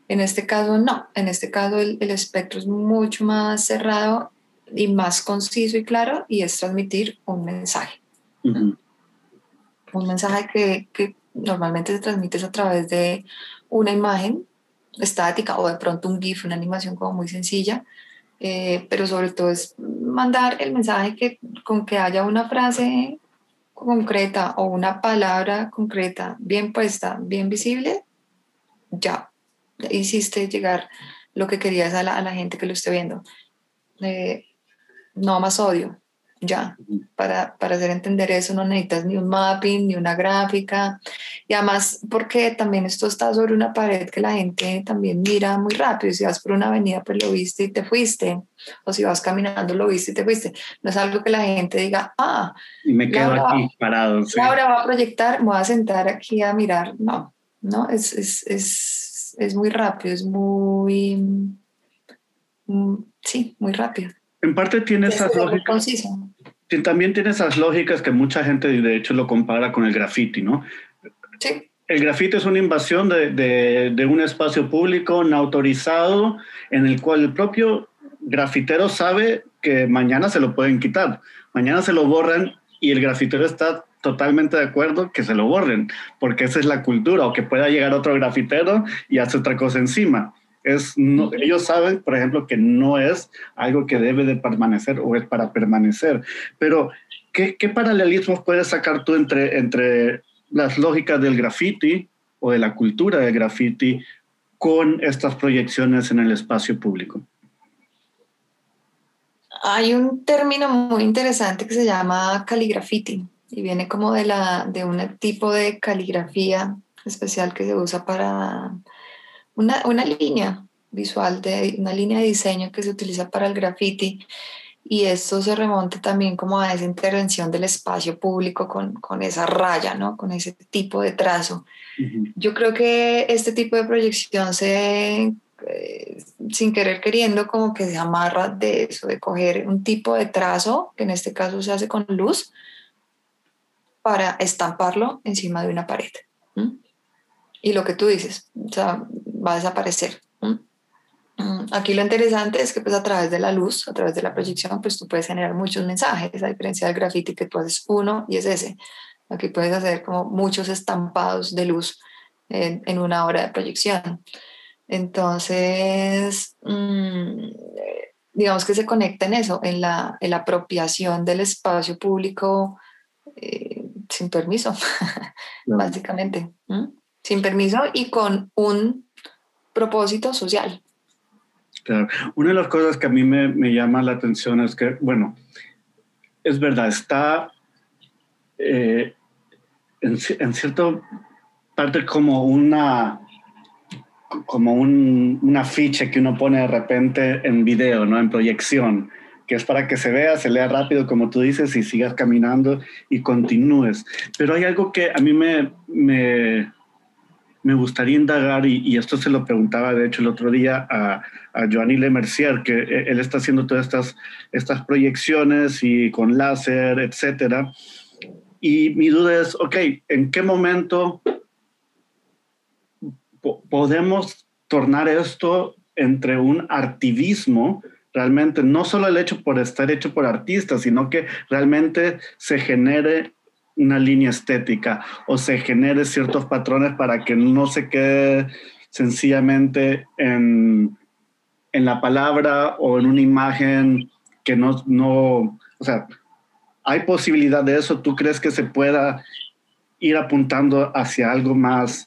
En este caso no, en este caso el, el espectro es mucho más cerrado y más conciso y claro y es transmitir un mensaje. Un mensaje que, que normalmente se transmite a través de una imagen estática o de pronto un GIF, una animación como muy sencilla, eh, pero sobre todo es mandar el mensaje que con que haya una frase concreta o una palabra concreta bien puesta, bien visible, ya hiciste llegar lo que querías a la, a la gente que lo esté viendo. Eh, no más odio, ya. Para, para, hacer entender eso no necesitas ni un mapping, ni una gráfica. Y además, porque también esto está sobre una pared que la gente también mira muy rápido. Si vas por una avenida, pues lo viste y te fuiste. O si vas caminando, lo viste y te fuiste. No es algo que la gente diga, ah, y me quedo aquí parado. Ahora va a proyectar, me voy a sentar aquí a mirar. No, no, es, es, es, es muy rápido, es muy, mm, sí, muy rápido. En parte tiene esas lógicas. También tiene esas lógicas que mucha gente, de hecho, lo compara con el graffiti, ¿no? Sí. El graffiti es una invasión de, de, de, un espacio público no autorizado en el cual el propio grafitero sabe que mañana se lo pueden quitar, mañana se lo borran y el grafitero está totalmente de acuerdo que se lo borren, porque esa es la cultura, o que pueda llegar otro grafitero y hace otra cosa encima. Es, no, ellos saben, por ejemplo, que no es algo que debe de permanecer o es para permanecer. Pero, ¿qué, qué paralelismos puedes sacar tú entre, entre las lógicas del graffiti o de la cultura del graffiti con estas proyecciones en el espacio público? Hay un término muy interesante que se llama caligrafiti y viene como de, la, de un tipo de caligrafía especial que se usa para una, una línea visual, de, una línea de diseño que se utiliza para el graffiti y esto se remonta también como a esa intervención del espacio público con, con esa raya, ¿no? con ese tipo de trazo. Yo creo que este tipo de proyección se, eh, sin querer queriendo, como que se amarra de eso, de coger un tipo de trazo, que en este caso se hace con luz, para estamparlo encima de una pared. Y lo que tú dices, o sea, va a desaparecer. Aquí lo interesante es que pues a través de la luz, a través de la proyección, pues tú puedes generar muchos mensajes, a diferencia del graffiti que tú haces uno y es ese. Aquí puedes hacer como muchos estampados de luz en, en una hora de proyección. Entonces, mmm, digamos que se conecta en eso, en la, en la apropiación del espacio público eh, sin permiso, básicamente. Sin permiso y con un propósito social. Claro. Una de las cosas que a mí me, llama la atención es que, bueno, es verdad, está eh, en, en cierta parte como una como un, una ficha que uno pone de repente en video, ¿no? En proyección, que es para que se vea, se lea rápido, como tú dices, y sigas caminando y continúes. Pero hay algo que a mí me, me, me gustaría indagar, y, esto se lo preguntaba de hecho el otro día a, a Joanny que e, él está haciendo todas estas, estas proyecciones y con láser, etcétera. Y mi duda es, ok, ¿en qué momento podemos tornar esto entre un artivismo, realmente no solo el hecho por estar hecho por artistas, sino que realmente se genere una línea estética o se genere ciertos patrones para que no se quede sencillamente en, en la palabra o en una imagen que no, no, o sea, hay posibilidad de eso. ¿Tú crees que se pueda ir apuntando hacia algo más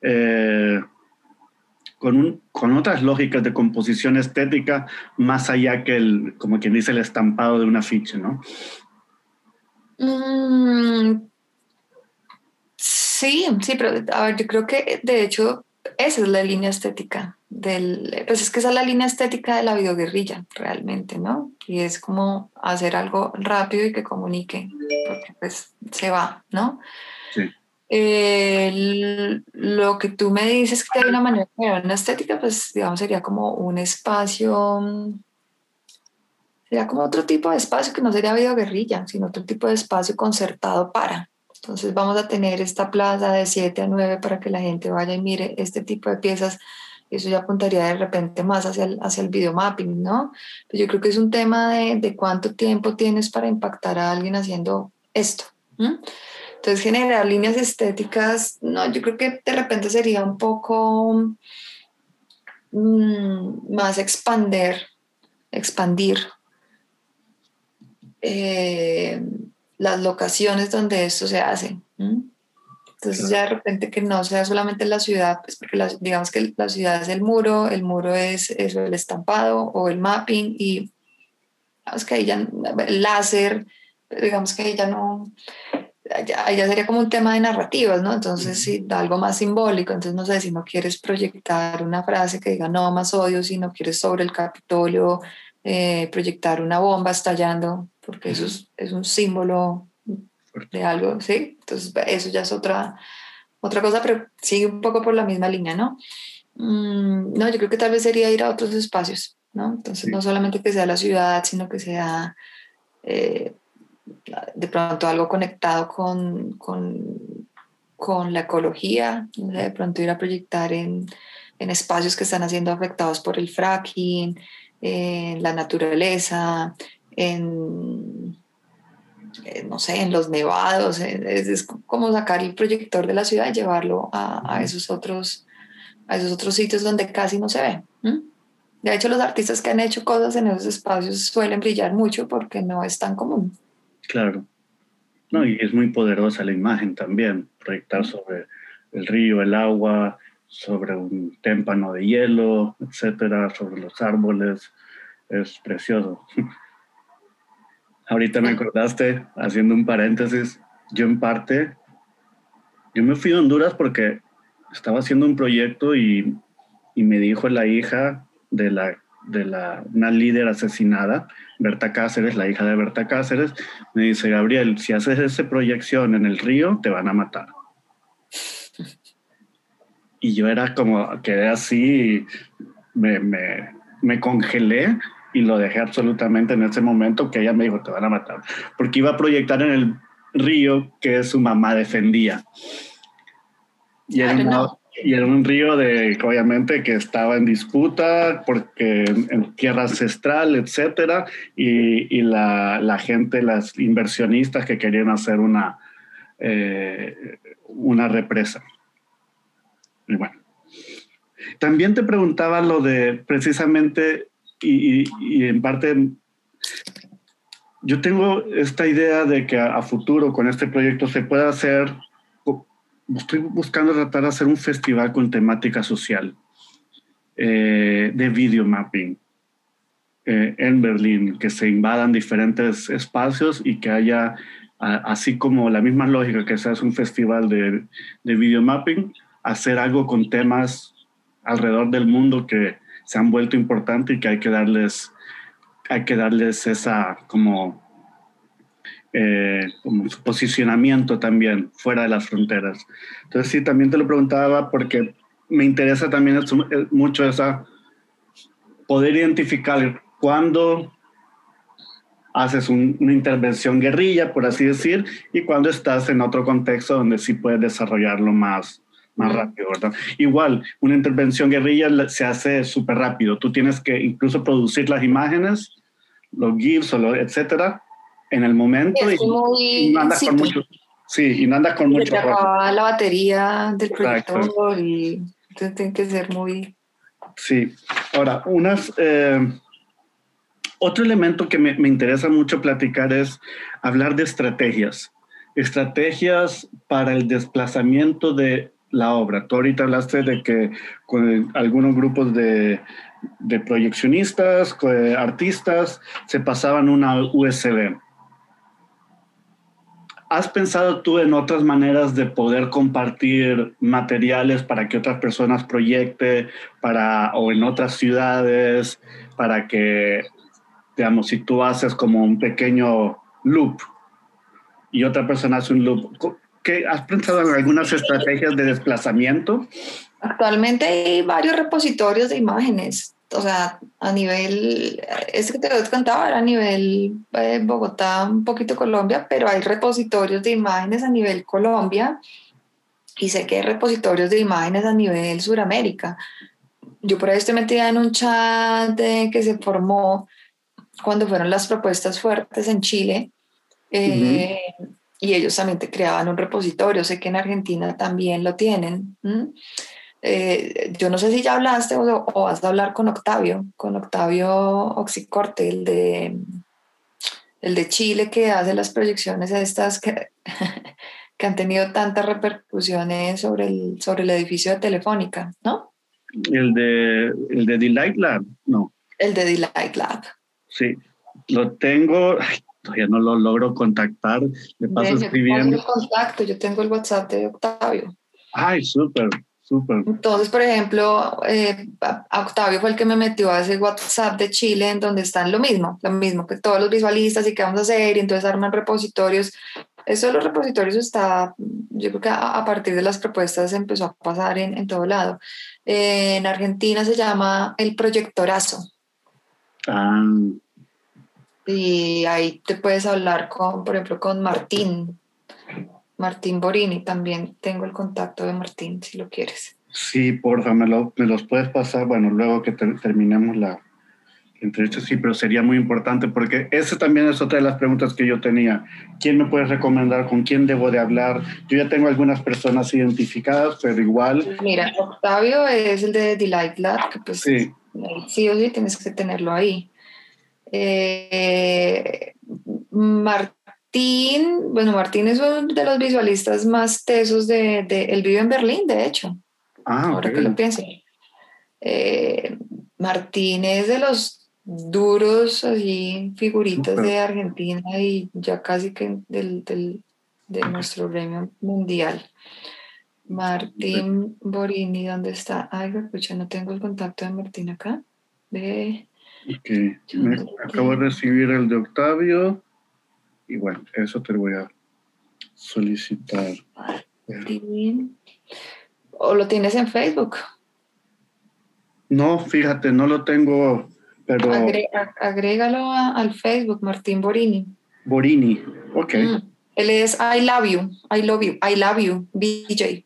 eh, con, un, con otras lógicas de composición estética más allá que el, como quien dice, el estampado de una ficha, ¿no? Mm, sí, sí, pero a ver, yo creo que de hecho esa es la línea estética del, pues es que esa es la línea estética de la videoguerrilla realmente, ¿no? Y es como hacer algo rápido y que comunique, porque pues se va, ¿no? Sí. lo que tú me dices que hay una manera de crear una estética, pues digamos sería como un espacio, sería como otro tipo de espacio que no sería videoguerrilla, sino otro tipo de espacio concertado para, entonces vamos a tener esta plaza de 7 a 9 para que la gente vaya y mire este tipo de piezas. Eso ya apuntaría de repente más hacia el, hacia el videomapping, ¿no? Pero yo creo que es un tema de, de cuánto tiempo tienes para impactar a alguien haciendo esto. Entonces generar líneas estéticas, no, yo creo que de repente sería un poco mm, más expander, expandir. Eh, las locaciones donde esto se hace. Entonces ya de repente que no sea solamente la ciudad, pues porque digamos que la ciudad es el muro, el muro es, el estampado o el mapping y digamos que ahí ya el láser, digamos que ahí ya no, ya, ya, sería como un tema de narrativas, ¿no? Entonces sí, algo más simbólico, entonces no sé si no quieres proyectar una frase que diga no más odio, si no quieres sobre el Capitolio eh, proyectar una bomba estallando, porque eso es, un símbolo de algo, ¿sí? Entonces, eso ya es otra, otra cosa, pero sigue un poco por la misma línea, ¿no? Mm, no, yo creo que tal vez sería ir a otros espacios, ¿no? Entonces, no solamente que sea la ciudad, sino que sea eh, de pronto algo conectado con, con, con la ecología, de pronto ir a proyectar en, en espacios que están siendo afectados por el fracking, en la naturaleza, en, no sé, en los nevados, es, como sacar el proyector de la ciudad y llevarlo a, esos otros a esos otros sitios donde casi no se ve. De hecho, los artistas que han hecho cosas en esos espacios suelen brillar mucho porque no es tan común. Claro. No, y es muy poderosa la imagen también, proyectar sobre el río, el agua, sobre un témpano de hielo, etcétera, sobre los árboles. Es precioso. Ahorita me acordaste, haciendo un paréntesis, yo en parte, yo me fui a Honduras porque estaba haciendo un proyecto y, me dijo la hija de la de la, una líder asesinada, Berta Cáceres, la hija de Berta Cáceres, me dice, Gabriel, si haces esa proyección en el río, te van a matar. Y yo era como, quedé así, me, me, me congelé y lo dejé absolutamente en ese momento que ella me dijo, te van a matar, porque iba a proyectar en el río que su mamá defendía. Y era, y era un río de, obviamente, que estaba en disputa porque en, tierra ancestral, etcétera, y, y la, la, gente, las inversionistas que querían hacer una, eh, una represa. Y bueno. También te preguntaba lo de precisamente y, en parte yo tengo esta idea de que a, futuro con este proyecto se pueda hacer, estoy buscando tratar de hacer un festival con temática social eh, de video mapping eh, en Berlín, que se invadan diferentes espacios y que haya, así como la misma lógica que se hace un festival de, de video mapping, hacer algo con temas alrededor del mundo que, se han vuelto importantes y que hay que darles, hay que darles esa como eh, como posicionamiento también fuera de las fronteras. Entonces sí, también te lo preguntaba porque me interesa también mucho esa poder identificar cuándo haces una intervención guerrilla, por así decir, y cuando estás en otro contexto donde sí puedes desarrollarlo más, más rápido, ¿verdad? Igual, una intervención guerrilla se hace súper rápido. Tú tienes que incluso producir las imágenes, los GIFs, o etcétera, en el momento. y, no andas con mucho. Sí, y no andas con mucho. la batería del proyector y entonces tiene que ser muy. Sí. Ahora, unas. Eh, otro elemento que me, me, interesa mucho platicar es hablar de estrategias. Estrategias para el desplazamiento de la obra. Tú ahorita hablaste de que con algunos grupos de, proyeccionistas, artistas, se pasaban una USB. ¿Has pensado tú en otras maneras de poder compartir materiales para que otras personas proyecten para, o en otras ciudades para que, digamos, si tú haces como un pequeño loop y otra persona hace un loop, ¿Has pensado en algunas estrategias de desplazamiento? Actualmente hay varios repositorios de imágenes. O sea, a nivel, es que te lo contaba, era a nivel eh, Bogotá, un poquito Colombia, pero hay repositorios de imágenes a nivel Colombia y sé que hay repositorios de imágenes a nivel Suramérica. Yo por ahí estoy metida en un chat que se formó cuando fueron las propuestas fuertes en Chile. Eh, y ellos también te creaban un repositorio. Sé que en Argentina también lo tienen. Eh, yo no sé si ya hablaste o, vas a hablar con Octavio, con Octavio Oxicorte, el de, el de Chile que hace las proyecciones estas que, que han tenido tantas repercusiones sobre el, sobre el edificio de Telefónica, ¿no? El de, el de Delight Lab, no. El de Delight Lab. Sí, lo tengo, todavía no lo logro contactar. Me paso escribiendo. Yo contacto, yo tengo el WhatsApp de Octavio. Ay, súper, súper. Entonces, por ejemplo, eh, Octavio fue el que me metió a ese WhatsApp de Chile, en donde están lo mismo, lo mismo que todos los visualistas y qué vamos a hacer, y entonces arman repositorios. Eso de los repositorios está, yo creo que a, partir de las propuestas empezó a pasar en, en todo lado. Eh, en Argentina se llama el proyectorazo. Ah, y ahí te puedes hablar con, por ejemplo, con Martín, Martín Borini, también tengo el contacto de Martín, si lo quieres. Sí, porfa, me, lo, me los puedes pasar, bueno, luego que terminemos la entrevista, sí, pero sería muy importante porque esa también es otra de las preguntas que yo tenía. ¿Quién me puede recomendar? ¿Con quién debo de hablar? Yo ya tengo algunas personas identificadas, pero igual... Mira, Octavio es el de Delight Lab, que pues sí, sí o sí tienes que tenerlo ahí. Eh, Martín, bueno, Martín es uno de los visualistas más tesos de, de él vive en Berlín, de hecho. Ah, ahora que lo pienso. Eh, Martín es de los duros, así, figuritas de Argentina y ya casi que del, del, de nuestro premio mundial. Martín Borini, ¿dónde está? Ay, escucha, no tengo el contacto de Martín acá. Ve. Okay. Me acabo de recibir el de Octavio y bueno, eso te voy a solicitar. ¿O lo tienes en Facebook? No, fíjate, no lo tengo, pero... agrégalo al Facebook, Martín Borini. Borini, ok. Mm, él es I love you, I love you, I love you, BJ.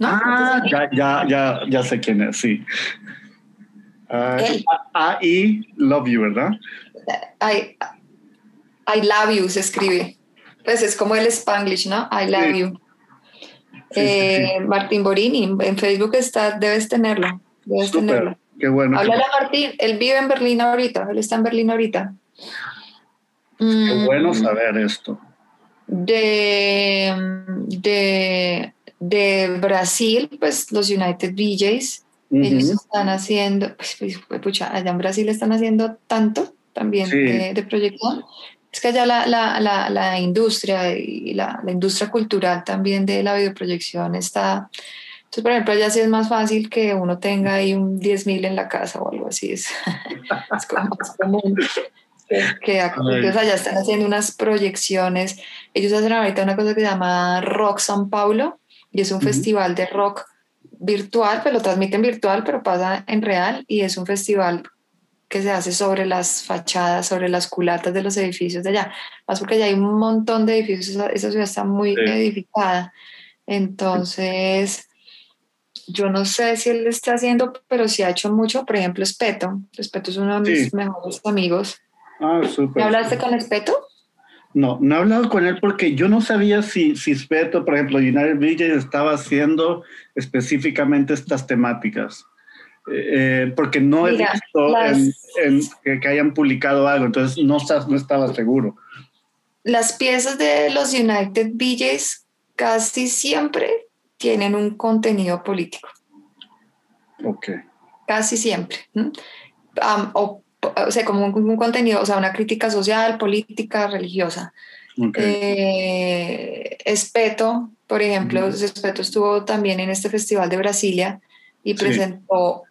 Ah, ya, ya, ya, ya sé quién es, sí. Uh, I love you, ¿verdad? I, I love you se escribe. Pues es como el spanglish, ¿no? I love you. Eh, Martín Borini, en Facebook está, debes tenerlo. Debes tenerlo. Qué bueno. Háblale a Martín, él vive en Berlín ahorita, él está en Berlín ahorita. Qué mm. bueno saber esto. De, de, de Brasil, pues los United DJs ellos están haciendo, pues, pues, pucha, allá en Brasil están haciendo tanto también de, proyección. Es que allá la, la, la, la industria y la, industria cultural también de la videoproyección está... Entonces, por ejemplo, allá sí es más fácil que uno tenga ahí un 10.000 en la casa o algo así, es, es como más común. que ellos allá están haciendo unas proyecciones. Ellos hacen ahorita una cosa que se llama Rock San Paulo y es un festival de rock virtual, pues lo transmiten virtual, pero pasa en real y es un festival que se hace sobre las fachadas, sobre las culatas de los edificios de allá. Más porque allá hay un montón de edificios, esa ciudad está muy edificada. Entonces, yo no sé si él está haciendo, pero sí ha hecho mucho. Por ejemplo, Espeto. Espeto es uno de mis mejores amigos. Ah, súper. ¿Hablaste con Espeto? No, no he hablado con él porque yo no sabía si, si Espeto, por ejemplo, United Villa estaba haciendo específicamente estas temáticas. Eh, porque no he visto que, hayan publicado algo, entonces no, no estaba seguro. Las piezas de los United BJs casi siempre tienen un contenido político. Ok. Casi siempre. o, sea, como un, contenido, o sea, una crítica social, política, religiosa. Eh, Espeto, por ejemplo, Espeto estuvo también en este festival de Brasilia y presentó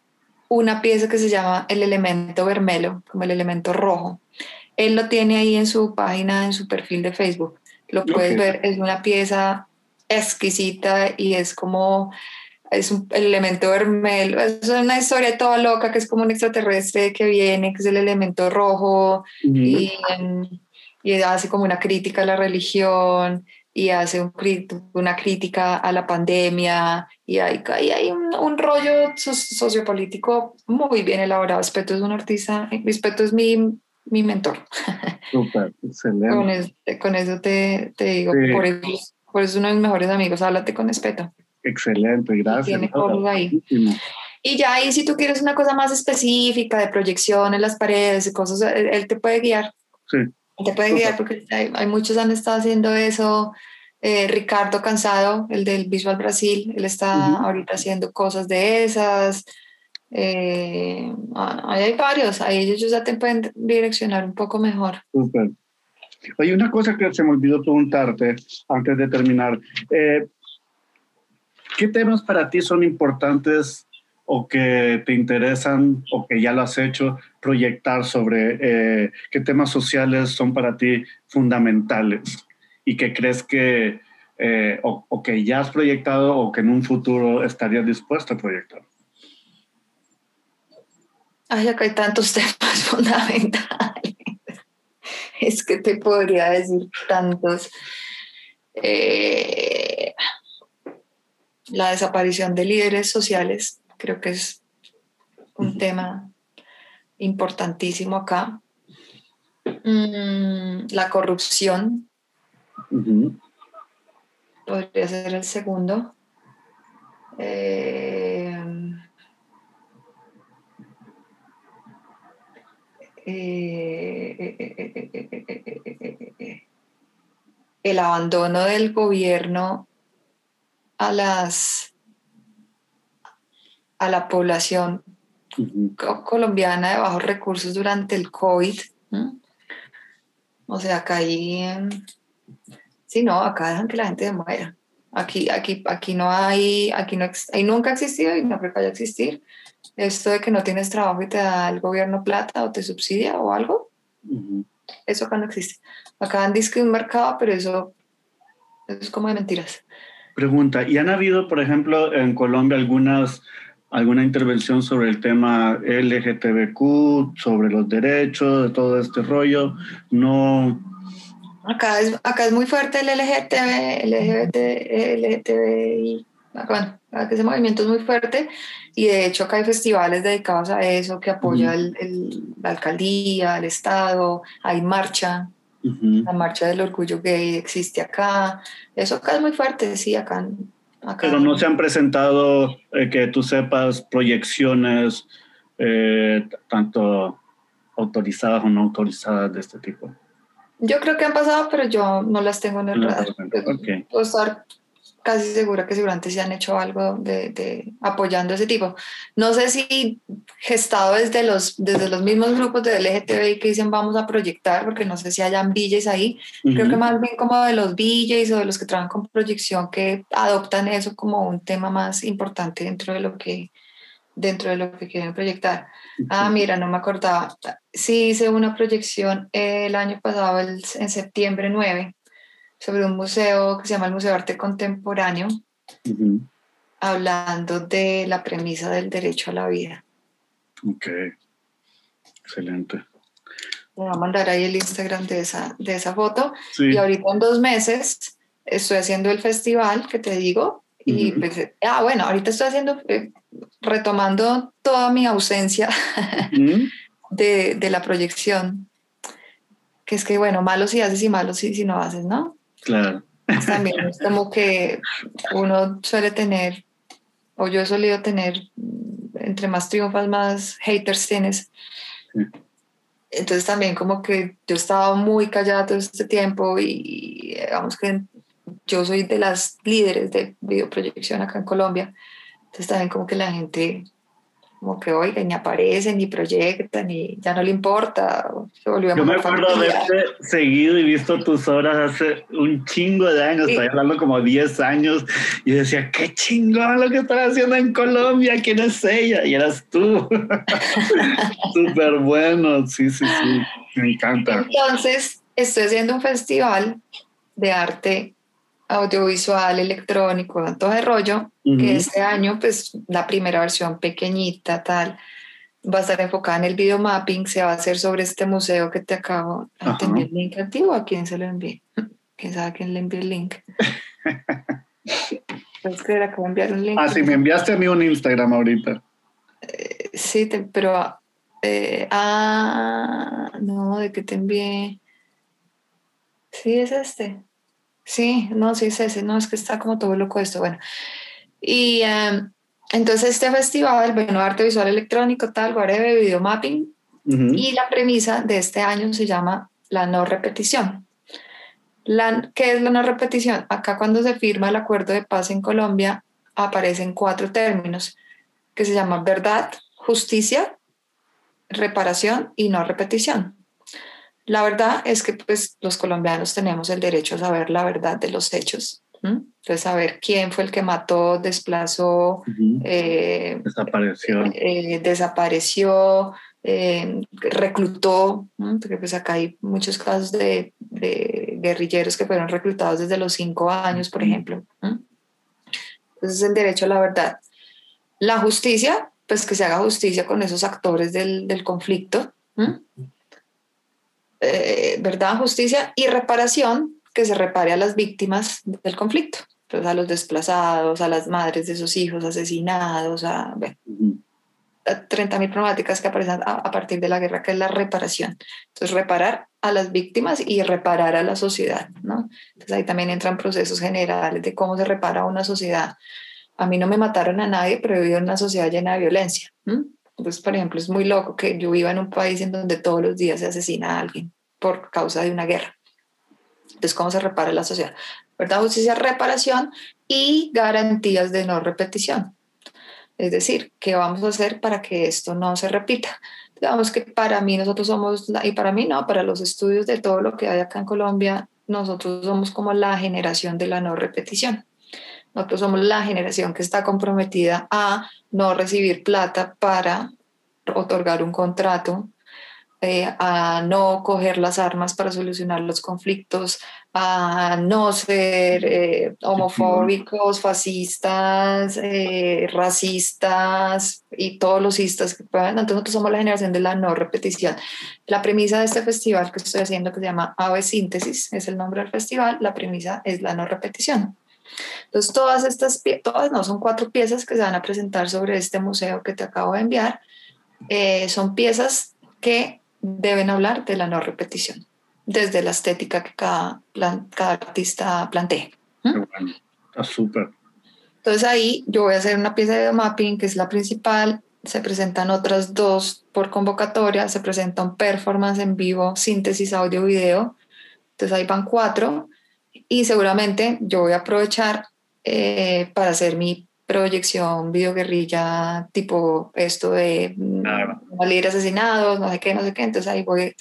una pieza que se llama El elemento vermelo, como el elemento rojo. Él lo tiene ahí en su página, en su perfil de Facebook. Lo puedes ver, es una pieza exquisita y es como, es un elemento vermelo, es una historia toda loca que es como un extraterrestre que viene, que es el elemento rojo y, y hace como una crítica a la religión y hace un, una crítica a la pandemia y hay, hay un, un, rollo sociopolítico muy bien elaborado. Respeto es un artista, Respeto es mi, mi mentor. Súper, excelente. Con, eso te, te digo, por, eso, por, eso, es uno de mis mejores amigos, háblate con respeto. Excelente, gracias. Tiene ahí. Y ya ahí si tú quieres una cosa más específica de proyección en las paredes y cosas, él, te puede guiar. Sí. Te puede guiar porque hay, hay muchos han estado haciendo eso. Eh, Ricardo Cansado, el del Visual Brasil, él está ahorita haciendo cosas de esas. Eh, ah, hay varios, ahí ellos ya te pueden direccionar un poco mejor. Súper. Hay una cosa que se me olvidó preguntarte antes de terminar. Eh, ¿Qué temas para ti son importantes o que te interesan o que ya lo has hecho proyectar sobre qué temas sociales son para ti fundamentales? y que crees que eh, o, que ya has proyectado o que en un futuro estarías dispuesto a proyectar? Ay, acá hay tantos temas fundamentales. Es que te podría decir tantos. Eh, la desaparición de líderes sociales creo que es un tema importantísimo acá. Mm, la corrupción Podría ser el segundo. Eh, el abandono del gobierno a las a la población colombiana de bajos recursos durante el COVID. O sea, acá hay Sí, no, acá dejan que la gente muera. Aquí, aquí, aquí no hay, aquí no, hay nunca ha existido y no creo que vaya a existir. Esto de que no tienes trabajo y te da el gobierno plata o te subsidia o algo, eso acá no existe. Acá han dicho que un mercado, pero eso, es como de mentiras. Pregunta, ¿y han habido, por ejemplo, en Colombia algunas, alguna intervención sobre el tema LGTBQ, sobre los derechos, de todo este rollo? No, Acá es, acá es muy fuerte el LGTB, LGBT, LGTBI. Bueno, ese movimiento es muy fuerte y de hecho acá hay festivales dedicados a eso que apoya la alcaldía, el Estado, hay marcha, la marcha del orgullo gay existe acá. Eso acá es muy fuerte, sí, acá. Pero no se han presentado, eh, que tú sepas, proyecciones eh, tanto autorizadas o no autorizadas de este tipo. Yo creo que han pasado, pero yo no las tengo en el radar. Puedo estar casi segura que seguramente se han hecho algo de, apoyando ese tipo. No sé si gestado desde los, desde los mismos grupos de LGTBI que dicen vamos a proyectar, porque no sé si hayan BJs ahí. Creo que más bien como de los BJs o de los que trabajan con proyección que adoptan eso como un tema más importante dentro de lo que dentro de lo que quieren proyectar. Ah, mira, no me acordaba. Sí hice una proyección el año pasado, en septiembre 9, sobre un museo que se llama el Museo de Arte Contemporáneo, hablando de la premisa del derecho a la vida. Ok, excelente. Voy a mandar ahí el Instagram de esa, de esa foto. Y ahorita en dos meses estoy haciendo el festival que te digo. Y pues, ah, bueno, ahorita estoy haciendo, eh, retomando toda mi ausencia de, de, la proyección. Que es que, bueno, malo si haces y malo si, si no haces, ¿no? Claro. También es como que uno suele tener, o yo he solido tener, entre más triunfas, más haters tienes. Sí entonces también como que yo estaba muy callada todo este tiempo y digamos que yo soy de las líderes de videoproyección acá en Colombia, entonces también como que la gente como que oiga, ni aparece, ni proyecta, ni ya no le importa. Se volvió Yo me acuerdo de haberte seguido y visto tus obras hace un chingo de años, estoy hablando como 10 años, y decía, qué chingón lo que estás haciendo en Colombia, ¿quién es ella? Y eras tú. Súper bueno, sí, sí, sí, me encanta. Entonces, estoy haciendo un festival de arte audiovisual, electrónico, todo de rollo, que este año, pues la primera versión pequeñita, tal, va a estar enfocada en el video mapping, se va a hacer sobre este museo que te acabo de tener el link antiguo, ¿a quién se lo envié? ¿Quién sabe a quién le envié el link? Pues que acabo de enviar un link. Ah, sí, me enviaste a mí un Instagram ahorita. Eh, sí, pero... Eh, ah, no, ¿de qué te envié? Sí, es este. Sí, no, sí, sí, sí, no, es que está como todo loco esto, bueno. Y em, entonces este festival, bueno, arte visual electrónico, tal, de video mapping, y la premisa de este año se llama la no repetición. La, ¿Qué es la no repetición? Acá cuando se firma el acuerdo de paz en Colombia aparecen cuatro términos que se llaman verdad, justicia, reparación y no repetición. La verdad es que pues, los colombianos tenemos el derecho a saber la verdad de los hechos. Entonces, saber quién fue el que mató, desplazó, eh, desapareció, eh, desapareció eh, reclutó, porque pues acá hay muchos casos de, guerrilleros que fueron reclutados desde los cinco años, por ejemplo. Entonces, el derecho a la verdad. La justicia, pues que se haga justicia con esos actores del, del conflicto. Eh, verdad, justicia y reparación, que se repare a las víctimas del conflicto, pues a los desplazados, a las madres de sus hijos asesinados, a, 30.000 problemáticas que aparecen a, partir de la guerra, que es la reparación. Entonces, reparar a las víctimas y reparar a la sociedad, ¿no? Entonces, ahí también entran procesos generales de cómo se repara una sociedad. A mí no me mataron a nadie, pero he vivido en una sociedad llena de violencia. Entonces, por ejemplo, es muy loco que yo viva en un país en donde todos los días se asesina a alguien por causa de una guerra. Entonces, ¿cómo se repara la sociedad? ¿Verdad? Justicia, reparación y garantías de no repetición. Es decir, ¿qué vamos a hacer para que esto no se repita? Digamos que para mí nosotros somos, y para mí no, para los estudios de todo lo que hay acá en Colombia, nosotros somos como la generación de la no repetición. Nosotros somos la generación que está comprometida a no recibir plata para otorgar un contrato, eh, a no coger las armas para solucionar los conflictos, a no ser eh, homofóbicos, fascistas, eh, racistas y todos los istas que puedan. Entonces nosotros somos la generación de la no repetición. La premisa de este festival que estoy haciendo, que se llama Ave Síntesis, es el nombre del festival, la premisa es la no repetición. Entonces, todas estas, todas no, son cuatro piezas que se van a presentar sobre este museo que te acabo de enviar. Eh, son piezas que deben hablar de la no repetición, desde la estética que cada, cada artista plantee. ¿Mm? Está súper. Entonces ahí yo voy a hacer una pieza de mapping que es la principal, se presentan otras dos por convocatoria, se presenta un performance en vivo, síntesis audio-video, entonces ahí van cuatro y seguramente yo voy a aprovechar eh, para hacer mi proyección videoguerrilla tipo esto de mm, asesinados, no sé qué, no sé qué, entonces ahí voy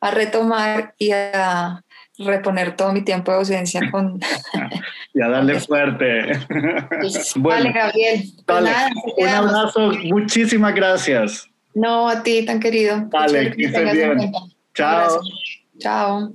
a retomar y a reponer todo mi tiempo de ausencia con... y a darle fuerte. vale, Gabriel. Pues un abrazo, muchísimas gracias. No, a ti tan querido. Vale, que estés bien. Chao. Chao.